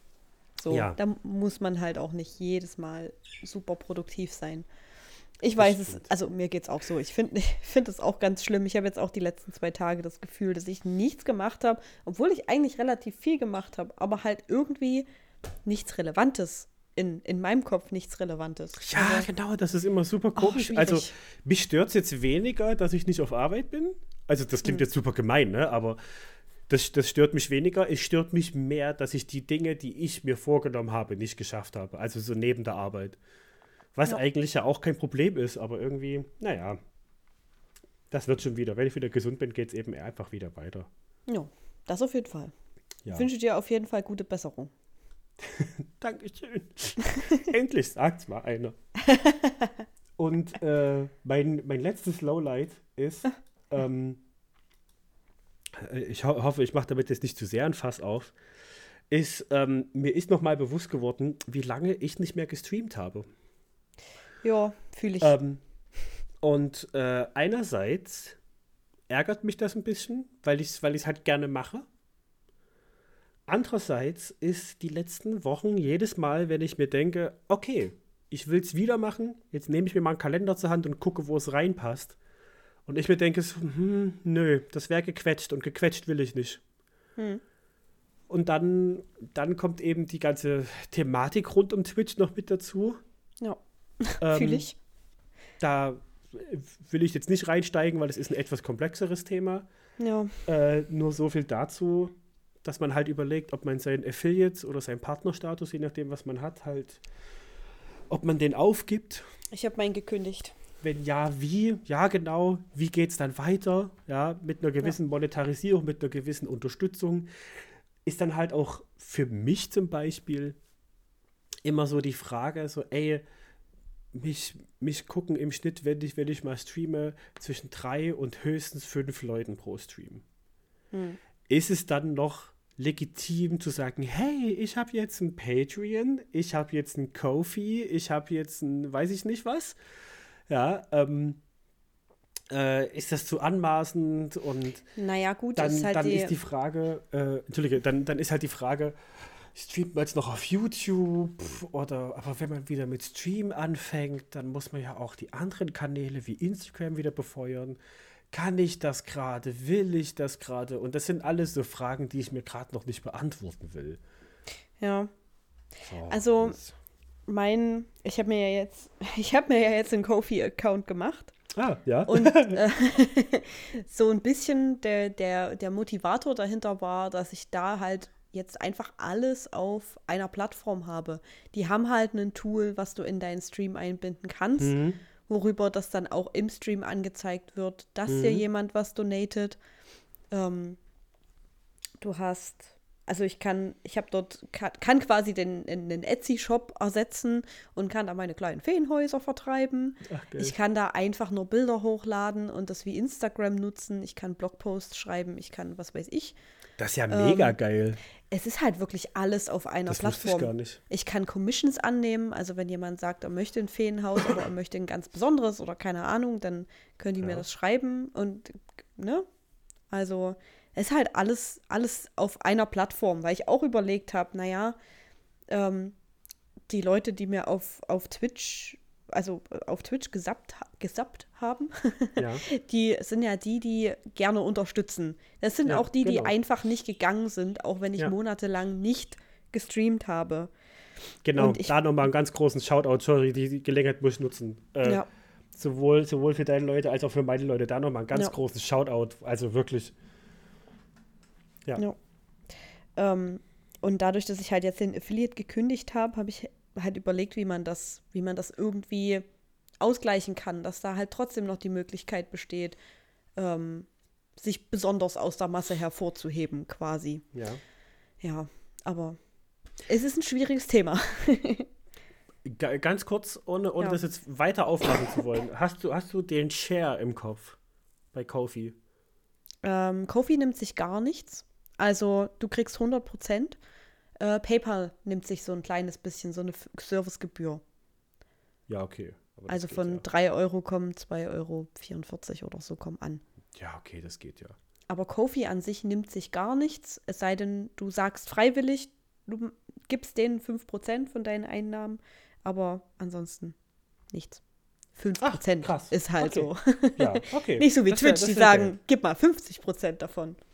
So, ja. da muss man halt auch nicht jedes Mal super produktiv sein. Ich weiß es, also mir geht es auch so. Ich finde <laughs> ich find es auch ganz schlimm. Ich habe jetzt auch die letzten zwei Tage das Gefühl, dass ich nichts gemacht habe, obwohl ich eigentlich relativ viel gemacht habe, aber halt irgendwie nichts Relevantes. In, in meinem Kopf nichts Relevantes. Ja, also, genau, das ist immer super oh, komisch. Oh, also, mich stört es jetzt weniger, dass ich nicht auf Arbeit bin. Also, das klingt hm. jetzt super gemein, ne? Aber das, das stört mich weniger. Es stört mich mehr, dass ich die Dinge, die ich mir vorgenommen habe, nicht geschafft habe. Also so neben der Arbeit. Was ja. eigentlich ja auch kein Problem ist, aber irgendwie, naja, das wird schon wieder. Wenn ich wieder gesund bin, geht es eben einfach wieder weiter. Ja, das auf jeden Fall. Ja. Ich wünsche dir auf jeden Fall gute Besserung. <laughs> Dankeschön. <laughs> Endlich sagt's mal einer. <laughs> Und äh, mein, mein letztes Lowlight ist, ähm, äh, ich ho hoffe, ich mache damit jetzt nicht zu sehr ein Fass auf. ist, ähm, mir ist nochmal bewusst geworden, wie lange ich nicht mehr gestreamt habe. Ja, fühle ich. Ähm, und äh, einerseits ärgert mich das ein bisschen, weil ich es weil ich's halt gerne mache. Andererseits ist die letzten Wochen jedes Mal, wenn ich mir denke, okay, ich will es wieder machen, jetzt nehme ich mir mal einen Kalender zur Hand und gucke, wo es reinpasst. Und ich mir denke, so, hm, nö, das wäre gequetscht und gequetscht will ich nicht. Hm. Und dann, dann kommt eben die ganze Thematik rund um Twitch noch mit dazu. Ja, <laughs> Ähm, fühle ich. Da will ich jetzt nicht reinsteigen, weil es ist ein etwas komplexeres Thema. Ja, Äh, nur so viel dazu, dass man halt überlegt, ob man seinen Affiliates oder seinen Partnerstatus, je nachdem, was man hat, halt, ob man den aufgibt. ich habe meinen gekündigt. Wenn ja, wie? Ja, genau. Wie geht es dann weiter? Ja, mit einer gewissen Monetarisierung, mit einer gewissen Unterstützung. Ist dann halt auch für mich zum Beispiel immer so die Frage, so, ey, mich, mich gucken im Schnitt, wenn ich, wenn ich mal streame, zwischen drei und höchstens fünf Leuten pro Stream. Hm. Ist es dann noch legitim zu sagen, hey, ich habe jetzt ein Patreon, ich habe jetzt ein Kofi, ich habe jetzt ein, weiß ich nicht was. Ja, ähm, äh, ist das zu anmaßend und Naja, gut, dann, ist halt dann die, ist die Frage, äh, Entschuldige, dann, dann ist halt die Frage, streamt man jetzt noch auf YouTube oder aber wenn man wieder mit Stream anfängt, dann muss man ja auch die anderen Kanäle wie Instagram wieder befeuern. Kann ich das gerade? Will ich das gerade? Und das sind alles so Fragen, die ich mir gerade noch nicht beantworten will. ja. So, Also- Mein, ich habe mir ja jetzt, <laughs> ich habe mir ja jetzt einen Kofi-Account gemacht. Ah, ja. Und <laughs> äh, <laughs> so ein bisschen der, der, der Motivator dahinter war, dass ich da halt jetzt einfach alles auf einer Plattform habe. Die haben halt ein Tool, was du in deinen Stream einbinden kannst, Mhm. Worüber das dann auch im Stream angezeigt wird, dass Mhm. jemand was donatet. Ähm, du hast, also ich kann, ich habe dort, kann, kann quasi den, den Etsy-Shop ersetzen und kann da meine kleinen Feenhäuser vertreiben. Ach. Ich kann da einfach nur Bilder hochladen und das wie Instagram nutzen. Ich kann Blogposts schreiben, ich kann, was weiß ich. Das ist ja mega ähm, geil. Es ist halt wirklich alles auf einer Das wusste ich Plattform. gar nicht. Ich kann Commissions annehmen, also wenn jemand sagt, er möchte ein Feenhaus oder er möchte ein ganz besonderes oder keine Ahnung, dann können die mir Ja. das schreiben und ne? Also es ist halt alles, alles auf einer Plattform, weil ich auch überlegt habe, naja, ähm, die Leute, die mir auf, auf Twitch, also auf Twitch gesappt, gesappt haben, <laughs> Ja. die sind ja die, die gerne unterstützen. Das sind Ja, auch die, die genau. einfach nicht gegangen sind, auch wenn ich Ja. monatelang nicht gestreamt habe. Genau, Und ich- da nochmal einen ganz großen Shoutout, sorry, die, die Gelegenheit muss ich nutzen. Äh, ja. sowohl, sowohl für deine Leute als auch für meine Leute. Da nochmal einen ganz großen Shoutout. Also wirklich. Ja. Ja. Ähm, und dadurch, dass ich halt jetzt den Affiliate gekündigt habe, habe ich halt überlegt, wie man das, wie man das irgendwie ausgleichen kann, dass da halt trotzdem noch die Möglichkeit besteht, ähm, sich besonders aus der Masse hervorzuheben, quasi. ja. Ja, aber es ist ein schwieriges Thema. <laughs> Ga- Ganz kurz, ohne, ohne Ja. das jetzt weiter aufmachen zu wollen. Hast du, hast du den Share im Kopf bei Kofi? Ähm, Kofi nimmt sich gar nichts. Also du kriegst 100 Prozent. Äh, PayPal nimmt sich so ein kleines bisschen, so eine Servicegebühr. Ja, okay. Also geht von ja. 3 Euro kommen 2,44 Euro oder so kommen an. Ja, okay, das geht ja. Aber Kofi an sich nimmt sich gar nichts, es sei denn, du sagst freiwillig, du gibst denen 5% von deinen Einnahmen, aber ansonsten nichts. 5% krass. ist halt Okay. so. Ja, <laughs> okay. Nicht so wie Das wär- Twitch, das die wär sagen, gib mal 50% davon. geil.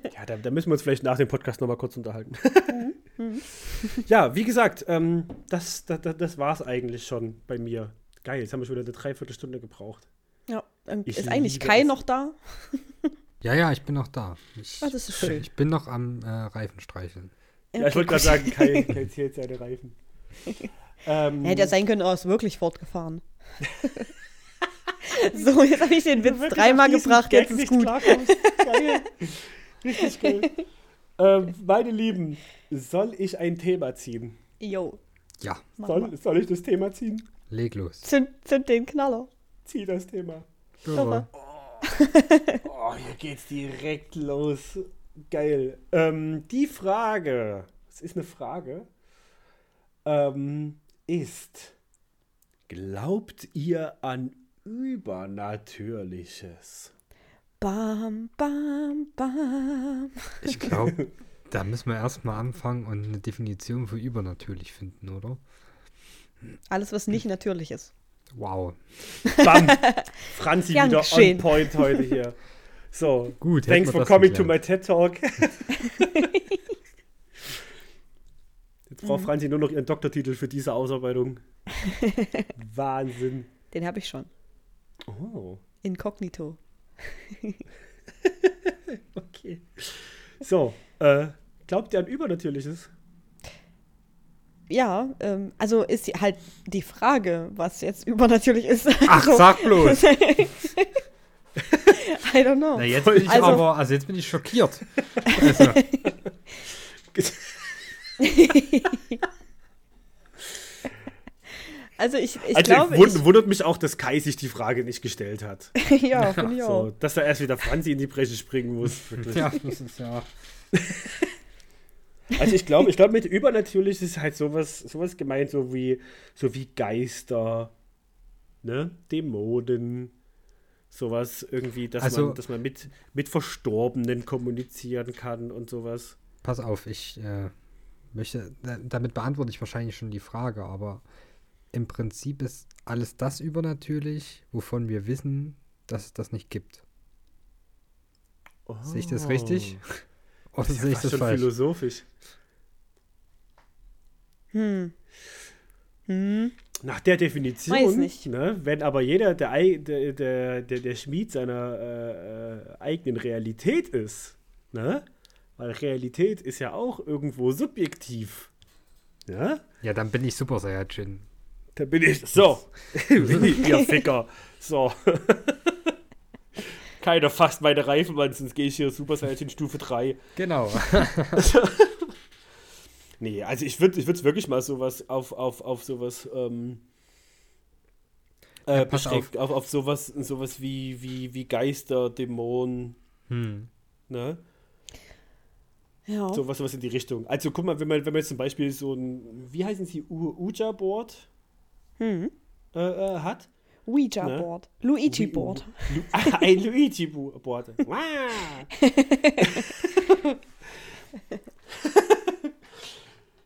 <laughs> Ja, da, da müssen wir uns vielleicht nach dem Podcast nochmal kurz unterhalten. Mhm. <laughs> ja, wie gesagt, ähm, das, das, das war es eigentlich schon bei mir. Geil, jetzt haben wir schon wieder eine Dreiviertelstunde gebraucht. Ja, Ich ist eigentlich Kai es. noch da? Ja, ja, ich bin noch da. Ich, Ah, das ist schön. Ich bin noch am äh, Reifen streicheln. Ja, ich wollte gerade sagen, Kai, <laughs> Kai zählt seine Reifen. <laughs> ähm, Hätte ja sein können, er ist wirklich fortgefahren. so, jetzt habe ich den Witz dreimal gebracht, Gag jetzt ist gut. Richtig geil. Ähm, meine Lieben, soll ich ein Thema ziehen? Jo, Ja. Soll, soll ich das Thema ziehen? leg los. Zünd, zünd den Knaller. Zieh das Thema. Irre. <laughs> Oh, hier geht's direkt los. Geil. Ähm, die Frage das ist eine Frage, ähm, ist, glaubt ihr an Übernatürliches? Bam, bam, bam. Ich glaube, <laughs> da müssen wir erstmal anfangen und eine Definition für übernatürlich finden, oder? Alles, was nicht natürlich ist. Wow. <laughs> Bam! Franzi wieder geschehen. on point heute hier. <laughs> So, Gut, thanks for coming to my TED Talk. Jetzt Mhm. braucht Franzi nur noch ihren Doktortitel für diese Ausarbeitung. Wahnsinn. Den habe ich schon. Oh, Inkognito. <laughs> okay. So, äh, glaubt ihr an Übernatürliches? Ja, ähm, also ist die- halt die Frage, was jetzt übernatürlich ist. Ach, Also, sag bloß. <laughs> I don't know. Na, jetzt bin ich Also- aber, also jetzt bin ich schockiert. Also, <laughs> Also ich, ich also glaube, wund, ich, wundert mich auch, dass Kai sich die Frage nicht gestellt hat. <laughs> ja, finde ich auch. So, dass da erst wieder Franzi in die Bresche springen muss. Wirklich. ja, das ist ja. Also ich glaube, ich glaube, mit übernatürlich ist halt sowas, sowas gemeint, so wie, so wie Geister, ne? Dämonen, sowas irgendwie, dass Also- man, dass man mit, mit Verstorbenen kommunizieren kann und sowas. Pass auf, ich äh, möchte, da- damit beantworte ich wahrscheinlich schon die Frage, aber im Prinzip ist alles das übernatürlich, wovon wir wissen, dass es das nicht gibt. Sehe ich das richtig? <laughs> Oder Oh. Das ist sehe ich das schon falsch? philosophisch. Hm. Hm. Nach der Definition, Weiß nicht. Ne, wenn aber jeder der, der, der, der, Schmied seiner äh, äh, eigenen Realität ist, ne? Weil Realität ist ja auch irgendwo subjektiv. Ja? Ja, dann bin ich Super Saiyajin. Da bin ich. So, <laughs> Willi, ihr Ficker. So. <laughs> Keiner fasst meine Reifen an, sonst gehe ich hier Super Saiyajin Stufe 3. Genau. <laughs> Nee, also ich würde ich würd wirklich mal sowas auf, auf, auf sowas ähm, äh, Ja, pass beschränkt, auf. Auf, sowas, sowas wie, wie, wie Geister, Dämonen, Hm. ne? Ja. Sowas, sowas in die Richtung. Also guck mal, wenn man, wenn man jetzt zum Beispiel so ein, wie heißen sie, U- Ouija-Board Hm. äh, äh, hat. Ouija-Board. Luigi-Board. Lu <laughs> Ah, ein Luigi-Board. <laughs> <laughs>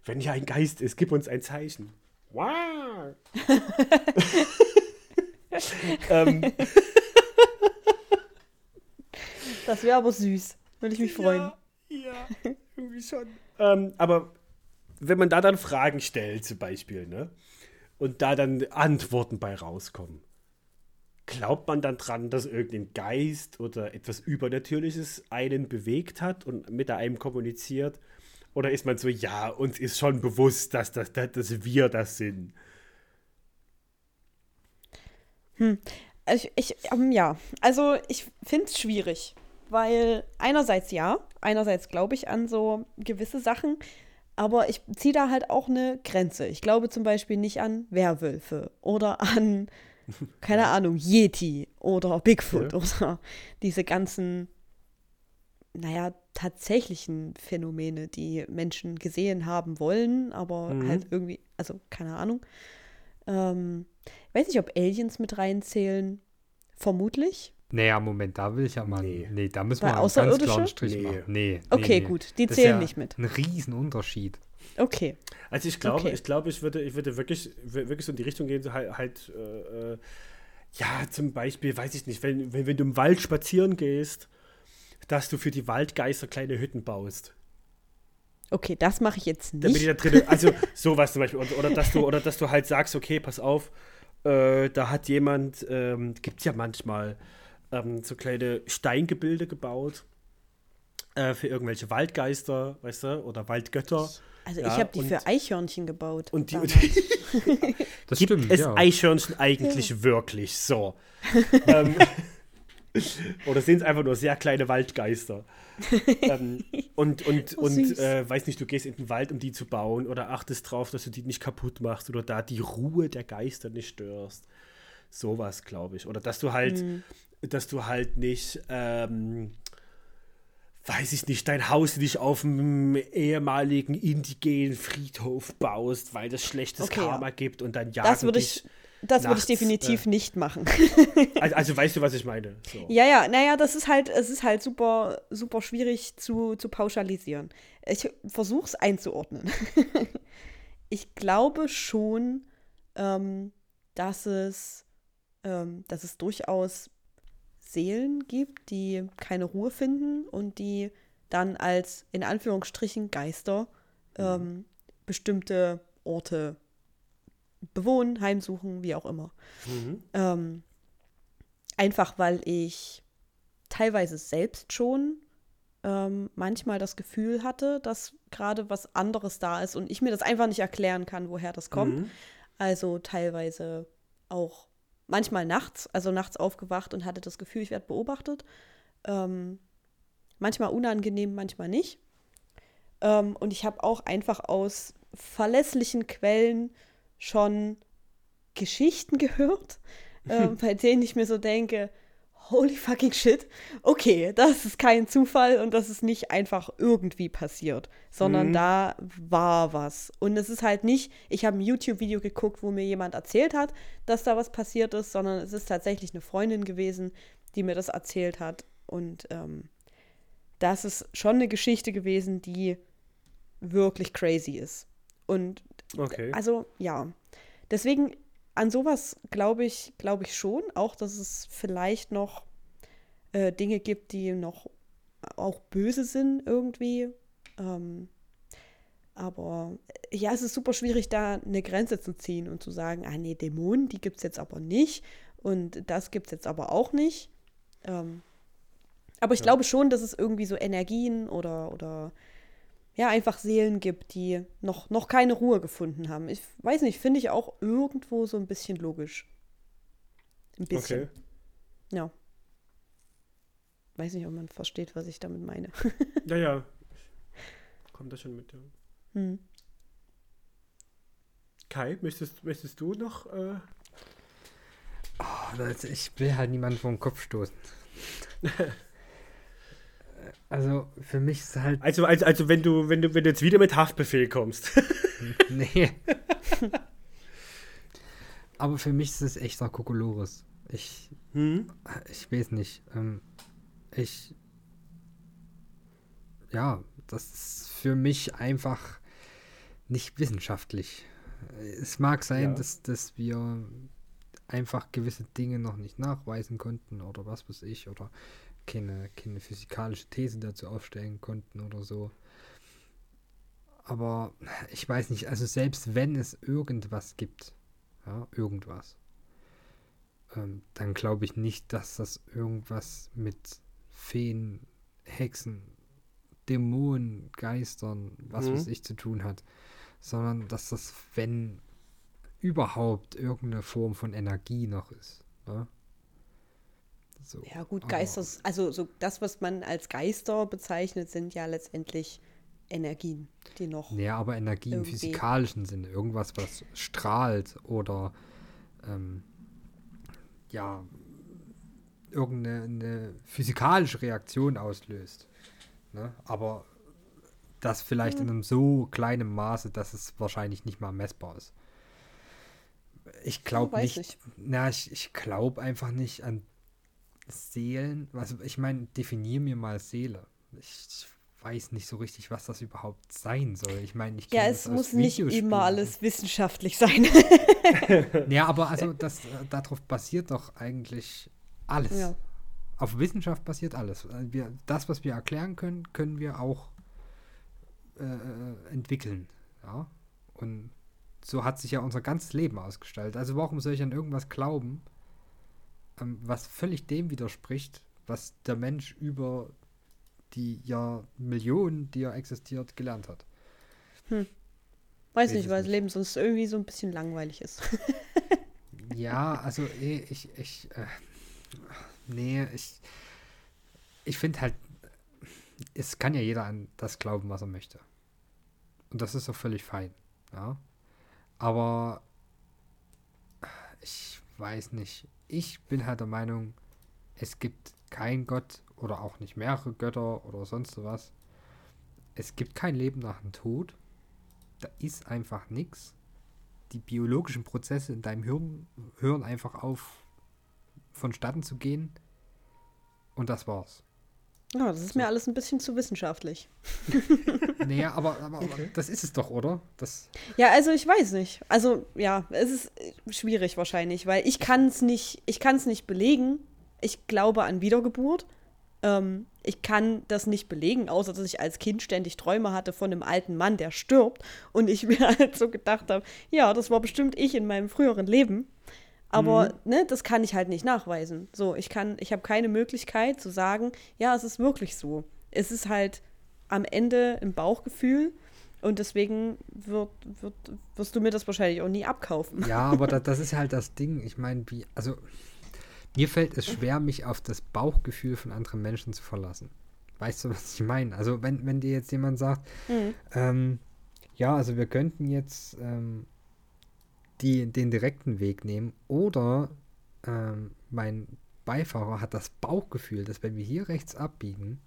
Wenn hier ein Geist ist, gib uns ein Zeichen. Wow. ähm, Das wäre aber süß. Würde ich mich freuen. Ja, ja irgendwie schon. Ähm, aber wenn man da dann Fragen stellt, zum Beispiel, ne? Und da dann Antworten bei rauskommen, glaubt man dann dran, dass irgendein Geist oder etwas Übernatürliches einen bewegt hat und mit einem kommuniziert? Oder ist man so, ja, uns ist schon bewusst, dass, das, dass, dass wir das sind? Ich, ich ähm, ja, also ich finde es schwierig, weil einerseits ja, einerseits glaube ich an so gewisse Sachen, aber ich ziehe da halt auch eine Grenze. Ich glaube zum Beispiel nicht an Werwölfe oder an, <laughs> keine Ahnung, Yeti oder Bigfoot Ja. oder diese ganzen, naja, tatsächlichen Phänomene, die Menschen gesehen haben wollen, aber Mhm. halt irgendwie, also keine Ahnung. Ähm, ich weiß nicht, ob Aliens mit reinzählen. Vermutlich. Naja, Moment, da will ich ja mal. Nee. Nee, da müssen Bei wir einen ganz klaren? Strich Nee. machen. Nee. nee, Okay, nee. gut, die Das ist zählen ja nicht mit. Ein Riesenunterschied. Okay. Also ich glaube, Okay. ich glaube, ich würde, ich würde wirklich, wirklich so in die Richtung gehen, so halt, halt äh, äh, ja, zum Beispiel, weiß ich nicht, wenn, wenn, wenn du im Wald spazieren gehst, dass du für die Waldgeister kleine Hütten baust. Okay, das mache ich jetzt Damit die nicht. da drin, also <laughs> sowas zum Beispiel, oder, oder dass du, oder dass du halt sagst, okay, pass auf, äh, da hat jemand, ähm, gibt es ja manchmal, ähm, so kleine Steingebilde gebaut äh, für irgendwelche Waldgeister, weißt du, oder Waldgötter. Also Ja, ich habe die und- für Eichhörnchen gebaut. Und die, damals. <laughs> Das Gibt stimmt, es ja. Eichhörnchen eigentlich wirklich so? <laughs> ähm, <laughs> oder sind es einfach nur sehr kleine Waldgeister? ähm, und und, Oh, und äh, weiß nicht, du gehst in den Wald, um die zu bauen oder achtest drauf, dass du die nicht kaputt machst oder da die Ruhe der Geister nicht störst. Sowas, glaube ich. Oder dass du halt, Hm. Dass du halt nicht ähm, weiß ich nicht, dein Haus nicht auf dem ehemaligen indigenen Friedhof baust, weil es schlechtes Okay, ja. Karma gibt und dann jagen Das würde ich, das würde ich nachts, definitiv äh, nicht machen. <laughs> Also, also weißt du, was ich meine? So. Ja, ja, naja, das ist halt, es ist halt super, super schwierig zu, zu pauschalisieren. Ich versuche es einzuordnen. <laughs> ich glaube schon, ähm, dass es, ähm, dass es durchaus Seelen gibt, die keine Ruhe finden und die dann als in Anführungsstrichen Geister ähm, bestimmte Orte bewohnen, heimsuchen, wie auch immer. Mhm. Ähm, einfach weil ich teilweise selbst schon ähm, manchmal das Gefühl hatte, dass gerade was anderes da ist und ich mir das einfach nicht erklären kann, woher das kommt. Mhm. Also teilweise auch manchmal nachts, also nachts aufgewacht und hatte das Gefühl, ich werde beobachtet. Ähm, manchmal unangenehm, manchmal nicht. Ähm, und ich habe auch einfach aus verlässlichen Quellen schon Geschichten <laughs> gehört, ähm, <laughs> bei denen ich mir so denke, holy fucking shit, okay, das ist kein Zufall und das ist nicht einfach irgendwie passiert, sondern Mhm. da war was. Und es ist halt nicht, ich habe ein YouTube-Video geguckt, wo mir jemand erzählt hat, dass da was passiert ist, sondern es ist tatsächlich eine Freundin gewesen, die mir das erzählt hat. Und ähm, das ist schon eine Geschichte gewesen, die wirklich crazy ist. Und Okay. also ja, deswegen an sowas glaube ich, glaube ich schon, auch dass es vielleicht noch äh, Dinge gibt, die noch auch böse sind irgendwie. Ähm, aber äh, ja, es ist super schwierig, da eine Grenze zu ziehen und zu sagen, ah nee, Dämonen, die gibt es jetzt aber nicht und das gibt es jetzt aber auch nicht. Ähm, aber ich Ja. glaube schon, dass es irgendwie so Energien oder, oder ja, einfach Seelen gibt, die noch, noch keine Ruhe gefunden haben. Ich weiß nicht, finde ich auch irgendwo so ein bisschen logisch. Ein bisschen. okay. Ja. Weiß nicht, ob man versteht, was ich damit meine. <laughs> Ja, ja. Kommt das schon mit. Ja. Hm. Kai, möchtest, möchtest du noch? Äh, Oh, ich will halt niemanden vor den Kopf stoßen. <laughs> also für mich ist halt. also, also, also wenn du, wenn du, wenn du jetzt wieder mit Haftbefehl kommst. <laughs> Nee. <laughs> Aber für mich ist es echter Kokolores. Ich, hm? ich weiß nicht. Ähm, ich. Ja, das ist für mich einfach nicht wissenschaftlich. Es mag sein, Ja. dass, dass wir einfach gewisse Dinge noch nicht nachweisen konnten oder was weiß ich oder keine, keine physikalische These dazu aufstellen konnten oder so. Aber ich weiß nicht, also selbst wenn es irgendwas gibt, ja, irgendwas, ähm, dann glaube ich nicht, dass das irgendwas mit Feen, Hexen, Dämonen, Geistern, was Mhm. weiß ich zu tun hat, sondern dass das, wenn überhaupt irgendeine Form von Energie noch ist. Ne? So, Ja, gut, Geister, also so das, was man als Geister bezeichnet, sind ja letztendlich Energien, die noch. Ja, aber Energie im physikalischen Sinne. Irgendwas, was strahlt oder ähm, ja, irgendeine eine physikalische Reaktion auslöst. Ne? Aber das vielleicht in einem so kleinen Maße, dass es wahrscheinlich nicht mal messbar ist. Ich glaube nicht, nicht. na, ich, ich glaube einfach nicht an Seelen. Also ich meine, definier mir mal Seele. Ich weiß nicht so richtig, was das überhaupt sein soll. Ich meine, ich Ja, es muss nicht immer alles wissenschaftlich sein. <laughs> Ja, aber also das, darauf basiert doch eigentlich alles. ja. Auf Wissenschaft basiert alles. Wir, das, was wir erklären können, können wir auch äh, äh, entwickeln. Ja? Und so hat sich ja unser ganzes Leben ausgestaltet. Also warum soll ich an irgendwas glauben, was völlig dem widerspricht, was der Mensch über die ja Millionen, die er existiert, gelernt hat? Weiß Weiß nicht, weil das. Leben sonst irgendwie so ein bisschen langweilig ist. <laughs> Ja, also eh, ich, ich, äh, nee, ich, ich finde halt, es kann ja jeder an das glauben, was er möchte. Und das ist auch völlig fein, ja. Aber ich weiß nicht. Ich bin halt der Meinung, es gibt keinen Gott oder auch nicht mehrere Götter oder sonst was. Es gibt kein Leben nach dem Tod. Da ist einfach nichts. Die biologischen Prozesse in deinem Hirn hören einfach auf, vonstatten zu gehen. Und das war's. Ja, das ist mir alles ein bisschen zu wissenschaftlich. <laughs> Naja, aber, aber, aber das ist es doch, oder? Das, Ja, also ich weiß nicht. Also ja, es ist äh, schwierig wahrscheinlich, weil ich kann es nicht, ich kann es nicht belegen. Ich glaube an Wiedergeburt. Ähm, ich kann das nicht belegen, außer dass ich als Kind ständig Träume hatte von einem alten Mann, der stirbt. Und ich <laughs> mir halt so gedacht habe, ja, das war bestimmt ich in meinem früheren Leben. Aber ne, das kann ich halt nicht nachweisen. So, ich kann, ich habe keine Möglichkeit zu sagen, ja, es ist wirklich so. Es ist halt am Ende ein Bauchgefühl und deswegen wird, wird, wirst du mir das wahrscheinlich auch nie abkaufen. ja, aber da, <laughs> das ist halt das Ding. Ich meine, wie, also mir fällt es schwer, mich auf das Bauchgefühl von anderen Menschen zu verlassen. Weißt du, was ich meine? Also wenn, wenn dir jetzt jemand sagt, Mhm. ähm, ja, also wir könnten jetzt ähm, die, den direkten Weg nehmen oder ähm, mein Beifahrer hat das Bauchgefühl, dass wenn wir hier rechts abbiegen,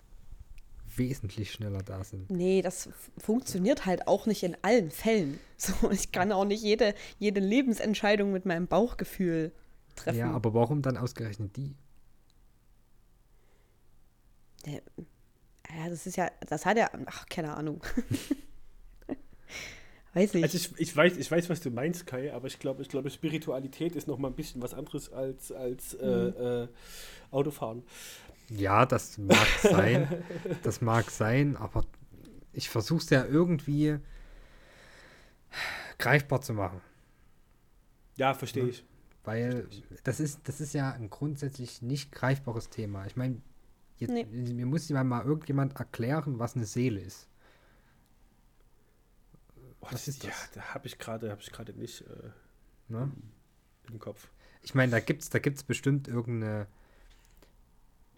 wesentlich schneller da sind. Nee, das funktioniert halt auch nicht in allen Fällen. <laughs> So, ich kann auch nicht jede, jede Lebensentscheidung mit meinem Bauchgefühl treffen. Ja, aber warum dann ausgerechnet die? Ja, das ist ja, das hat ja, ach, keine Ahnung. <laughs> Weiß nicht. Also ich, ich, weiß, ich weiß, was du meinst, Kai, aber ich glaube, ich glaube, Spiritualität ist noch mal ein bisschen was anderes als, als äh, äh, Autofahren. Ja, das mag sein. Das mag sein, aber ich versuche es ja irgendwie greifbar zu machen. Ja, verstehe ich. Weil das ist, das ist ja ein grundsätzlich nicht greifbares Thema. Ich meine, Nee. mir muss ja mal irgendjemand erklären, was eine Seele ist. Oh, Was ist Ja, das? da habe ich gerade habe ich gerade nicht äh, Ne? im Kopf. Ich meine, da gibt es da gibt's bestimmt irgendeine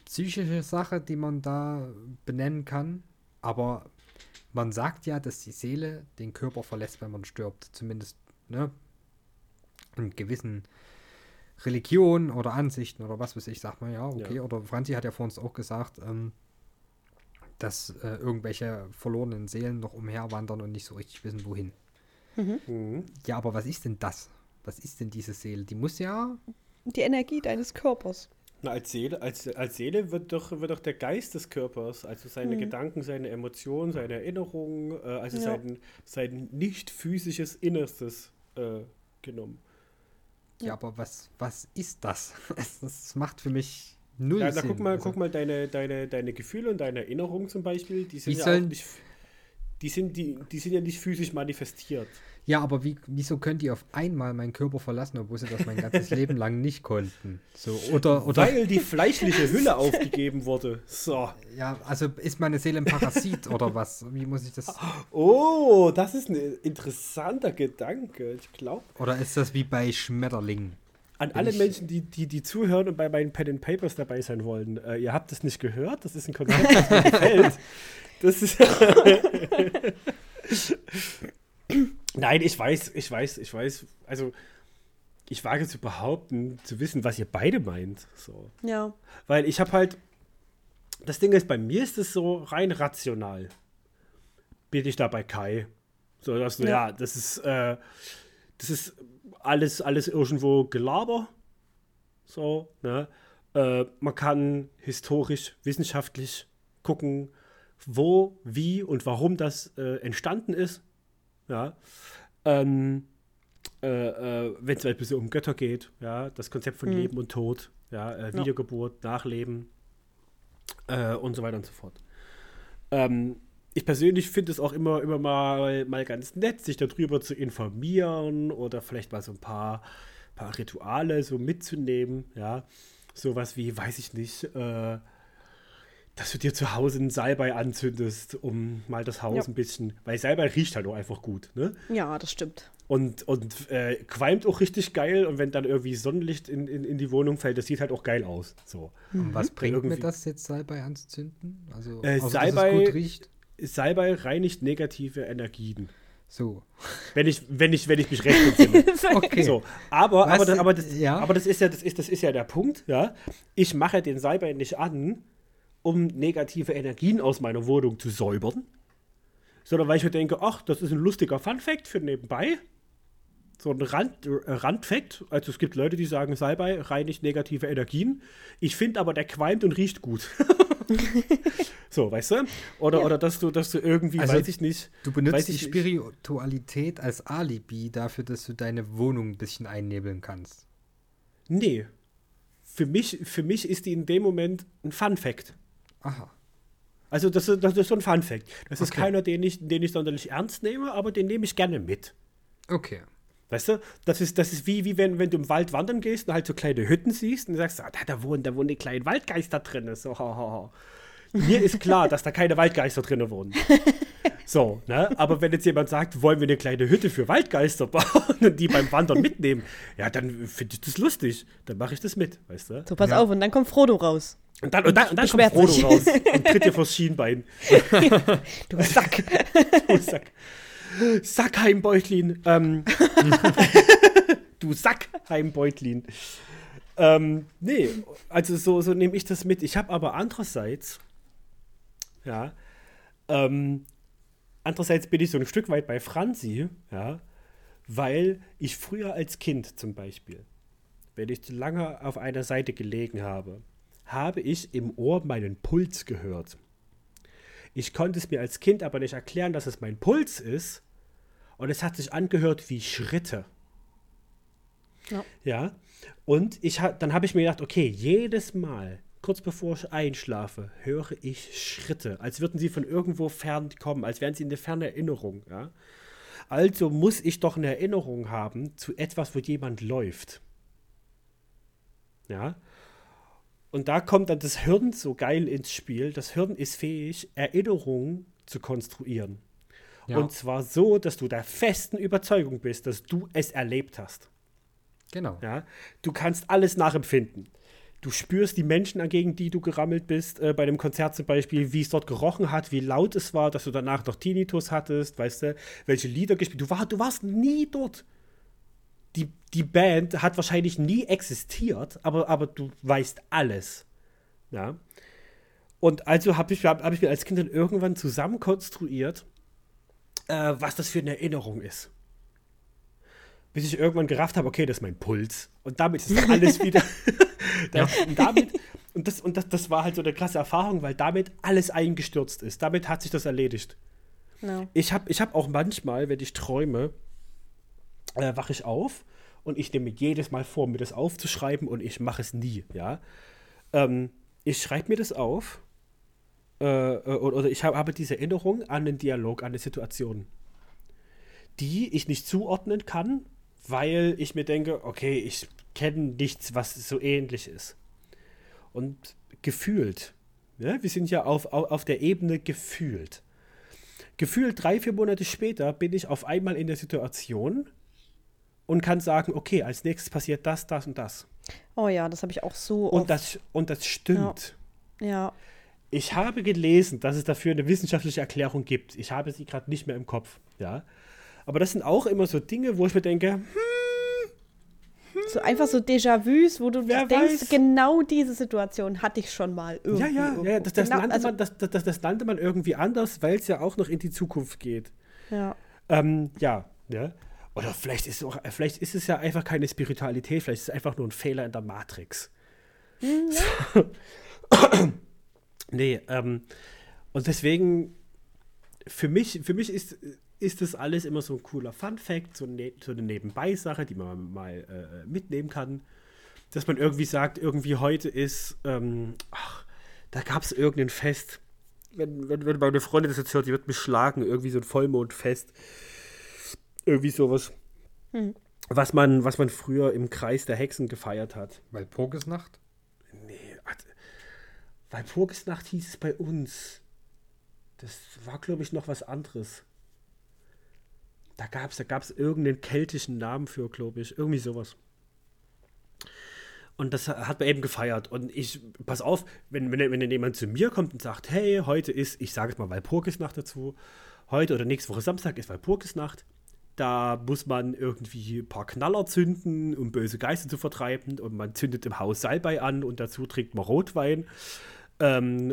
psychische Sache, die man da benennen kann. Aber man sagt ja, dass die Seele den Körper verlässt, wenn man stirbt. Zumindest ne, in gewissen Religionen oder Ansichten oder was weiß ich, sagt man ja, okay. Ja. Oder Franzi hat ja vor uns auch gesagt, ähm, dass äh, irgendwelche verlorenen Seelen noch umherwandern und nicht so richtig wissen, wohin. Mhm. Ja, aber was ist denn das? Was ist denn diese Seele? Die muss ja Die Energie deines Körpers. Na, als Seele, als, als Seele wird doch, wird doch der Geist des Körpers, also seine Mhm. Gedanken, seine Emotionen, seine Erinnerungen, äh, also Ja. sein, sein nicht physisches Innerstes äh, genommen. Ja, aber was, was ist das? <laughs> Das, das macht für mich null Ja, na, Sinn. guck mal, Also, guck mal deine, deine, deine Gefühle und deine Erinnerungen zum Beispiel, die sind Wie ja nicht, die sind, die, die sind ja nicht physisch manifestiert. Ja, aber wie, wieso können die auf einmal meinen Körper verlassen, obwohl sie das mein ganzes <laughs> Leben lang nicht konnten? So, oder, oder Weil die fleischliche Hülle <laughs> aufgegeben wurde. So. ja, also ist meine Seele ein Parasit oder was? Wie muss ich das? <gasps> Oh, das ist ein interessanter Gedanke. Ich glaube, Oder ist das wie bei Schmetterlingen? An alle ich- Menschen, die, die, die zuhören und bei meinen Pen and Papers dabei sein wollen, äh, ihr habt das nicht gehört. Das ist ein Konzept, das mir <laughs> gefällt. Das ist. <laughs> Nein, ich weiß, ich weiß, ich weiß. Also, ich wage zu behaupten, zu wissen, was ihr beide meint. So. Ja. Weil ich habe halt. Das Ding ist, bei mir ist es so rein rational. Bin ich da bei Kai. So, dass du, ja. Ja. das ist, äh, das ist alles, alles irgendwo Gelaber. So, ne? Äh, man kann historisch, wissenschaftlich gucken, wo, wie und warum das äh, entstanden ist. Ja. Ähm, äh, äh, wenn es Beispiel so um Götter geht, ja, das Konzept von Mhm. Leben und Tod, ja, äh, Ja. Wiedergeburt, Nachleben äh, und so weiter und so fort. Ähm, ich persönlich finde es auch immer, immer mal, mal ganz nett, sich darüber zu informieren oder vielleicht mal so ein paar, paar Rituale so mitzunehmen, ja. Sowas wie, weiß ich nicht, äh, dass du dir zu Hause einen Salbei anzündest, um mal das Haus Ja. ein bisschen, weil Salbei riecht halt auch einfach gut, ne? Ja, das stimmt. Und, und äh, qualmt auch richtig geil und wenn dann irgendwie Sonnenlicht in, in, in die Wohnung fällt, das sieht halt auch geil aus. So. Und was bringt mir das jetzt Salbei anzuzünden? Also, Äh, Salbei- dass es gut riecht? Salbei reinigt negative Energien. So. Wenn ich, wenn ich, wenn ich mich recht entsinne. <laughs> Okay. So, aber, Was aber, das, aber, das, ja? aber das ist ja, das ist, das ist ja der Punkt, ja. Ich mache den Salbei nicht an, um negative Energien aus meiner Wohnung zu säubern, sondern weil ich mir denke, ach, das ist ein lustiger Fun-Fact für nebenbei. So ein Rand, äh, Randfact. Also es gibt Leute, die sagen, Salbei reinigt negative Energien. Ich finde aber, der qualmt und riecht gut. <laughs> so, weißt du? Oder, Ja. oder dass du, dass du irgendwie, Also, weiß ich nicht. Du benutzt die ich nicht. Spiritualität als Alibi dafür, dass du deine Wohnung ein bisschen einnebeln kannst. Nee. Für mich, für mich ist die in dem Moment ein Fun-Fact. Aha. Also das, ist- das ist so ein Fun-Fact. Das ist Okay. keiner, den ich, den ich sonderlich ernst nehme, aber den nehme ich gerne mit. Okay. Weißt du, das ist, das ist wie, wie wenn, wenn du im Wald wandern gehst und halt so kleine Hütten siehst und sagst, ah, da, da wohnen, da wohnen die kleinen Waldgeister drin. So, ha, ha, ha. Mir ist klar, dass da keine Waldgeister drin wohnen. <laughs> So, ne? Aber wenn jetzt jemand sagt, wollen wir eine kleine Hütte für Waldgeister bauen und die beim Wandern mitnehmen, ja, dann finde ich das lustig. Dann mache ich das mit, weißt du? So, pass Ja. auf, und dann kommt Frodo raus. Und dann, und dann, und dann kommt Frodo sich. raus und tritt dir vors Schienbein. <laughs> <laughs> Du Sack. Du Sack. Sackheimbeutlin. Ähm, <laughs> du Sackheimbeutlin. Ähm, nee, also so, so nehme ich das mit. Ich habe aber andererseits, ja, ähm, andererseits bin ich so ein Stück weit bei Franzi, ja, weil ich früher als Kind zum Beispiel, wenn ich zu lange auf einer Seite gelegen habe, habe ich im Ohr meinen Puls gehört. Ich konnte es mir als Kind aber nicht erklären, dass es mein Puls ist. Und es hat sich angehört wie Schritte. Ja. Ja. Und ich ha dann habe ich mir gedacht, okay, jedes Mal, kurz bevor ich einschlafe, höre ich Schritte, als würden sie von irgendwo fern kommen, als wären sie eine ferne Erinnerung. Ja? Also muss ich doch eine Erinnerung haben zu etwas, wo jemand läuft. Ja. Und da kommt dann das Hirn so geil ins Spiel. Das Hirn ist fähig, Erinnerungen zu konstruieren. Ja. Und zwar so, dass du der festen Überzeugung bist, dass du es erlebt hast. Genau. Ja? Du kannst alles nachempfinden. Du spürst die Menschen, gegen die du gerammelt bist, äh, bei dem Konzert zum Beispiel, wie es dort gerochen hat, wie laut es war, dass du danach noch Tinnitus hattest, weißt du, welche Lieder gespielt. Du, war, du warst nie dort. Die, die Band hat wahrscheinlich nie existiert, aber, aber du weißt alles. Ja. Und also habe ich, hab, hab ich mir als Kind dann irgendwann zusammenkonstruiert, äh, was das für eine Erinnerung ist bis ich irgendwann gerafft habe, okay, das ist mein Puls. Und damit ist <laughs> alles wieder. das, und damit, und das, und das, das war halt so eine krasse Erfahrung, weil damit alles eingestürzt ist. Damit hat sich das erledigt. No. Ich habe ich hab auch manchmal, wenn ich träume, äh, wache ich auf und ich nehme jedes Mal vor, mir das aufzuschreiben und ich mache es nie, ja. Ähm, ich schreibe mir das auf äh, äh, oder, ich hab, habe diese Erinnerung an den Dialog, an eine Situation, die ich nicht zuordnen kann, weil ich mir denke, okay, ich kenne nichts, was so ähnlich ist. Und gefühlt, ne? wir sind ja auf, auf, auf der Ebene gefühlt. Gefühlt drei, vier Monate später bin ich auf einmal in der Situation und kann sagen, okay, als nächstes passiert das, das und das. Oh ja, das habe ich auch so Und oft. das, und das stimmt. ja, Ich habe gelesen, dass es dafür eine wissenschaftliche Erklärung gibt. Ich habe sie gerade nicht mehr im Kopf, ja. Aber das sind auch immer so Dinge, wo ich mir denke, so einfach so Déjà-vus, wo du Wer denkst, weiß. genau diese Situation hatte ich schon mal irgendwie. ja, ja, irgendwo. ja das, das, genau, nannte also, man, das, das, das nannte man irgendwie anders, weil es ja auch noch in die Zukunft geht. ja. Ähm, ja, ne? Oder vielleicht ist, es auch, vielleicht ist es ja einfach keine Spiritualität, vielleicht ist es einfach nur ein Fehler in der Matrix. So. nee, ähm, und deswegen, für mich, für mich ist, ist das alles immer so ein cooler Fun-Fact, so, ne, so eine Nebenbei-Sache, die man mal äh, mitnehmen kann. Dass man irgendwie sagt, irgendwie heute ist, ähm, ach, da gab es irgendein Fest. Wenn, wenn, wenn meine Freundin das jetzt hört, die wird mich schlagen, irgendwie so ein Vollmondfest. Irgendwie sowas. Hm. Was man, was man früher im Kreis der Hexen gefeiert hat. Weil Pogesnacht? Nee, warte. Walpurgisnacht hieß es bei uns. Das war, glaube ich, noch was anderes. Da gab es da gab's irgendeinen keltischen Namen für, glaube ich. Irgendwie sowas. Und das hat man eben gefeiert. Und ich, pass auf, wenn, wenn, wenn jemand zu mir kommt und sagt, hey, heute ist, ich sage jetzt mal Walpurgisnacht dazu, heute oder nächste Woche Samstag ist Walpurgisnacht, da muss man irgendwie ein paar Knaller zünden, um böse Geister zu vertreiben. Und man zündet im Haus Salbei an und dazu trinkt man Rotwein. ähm,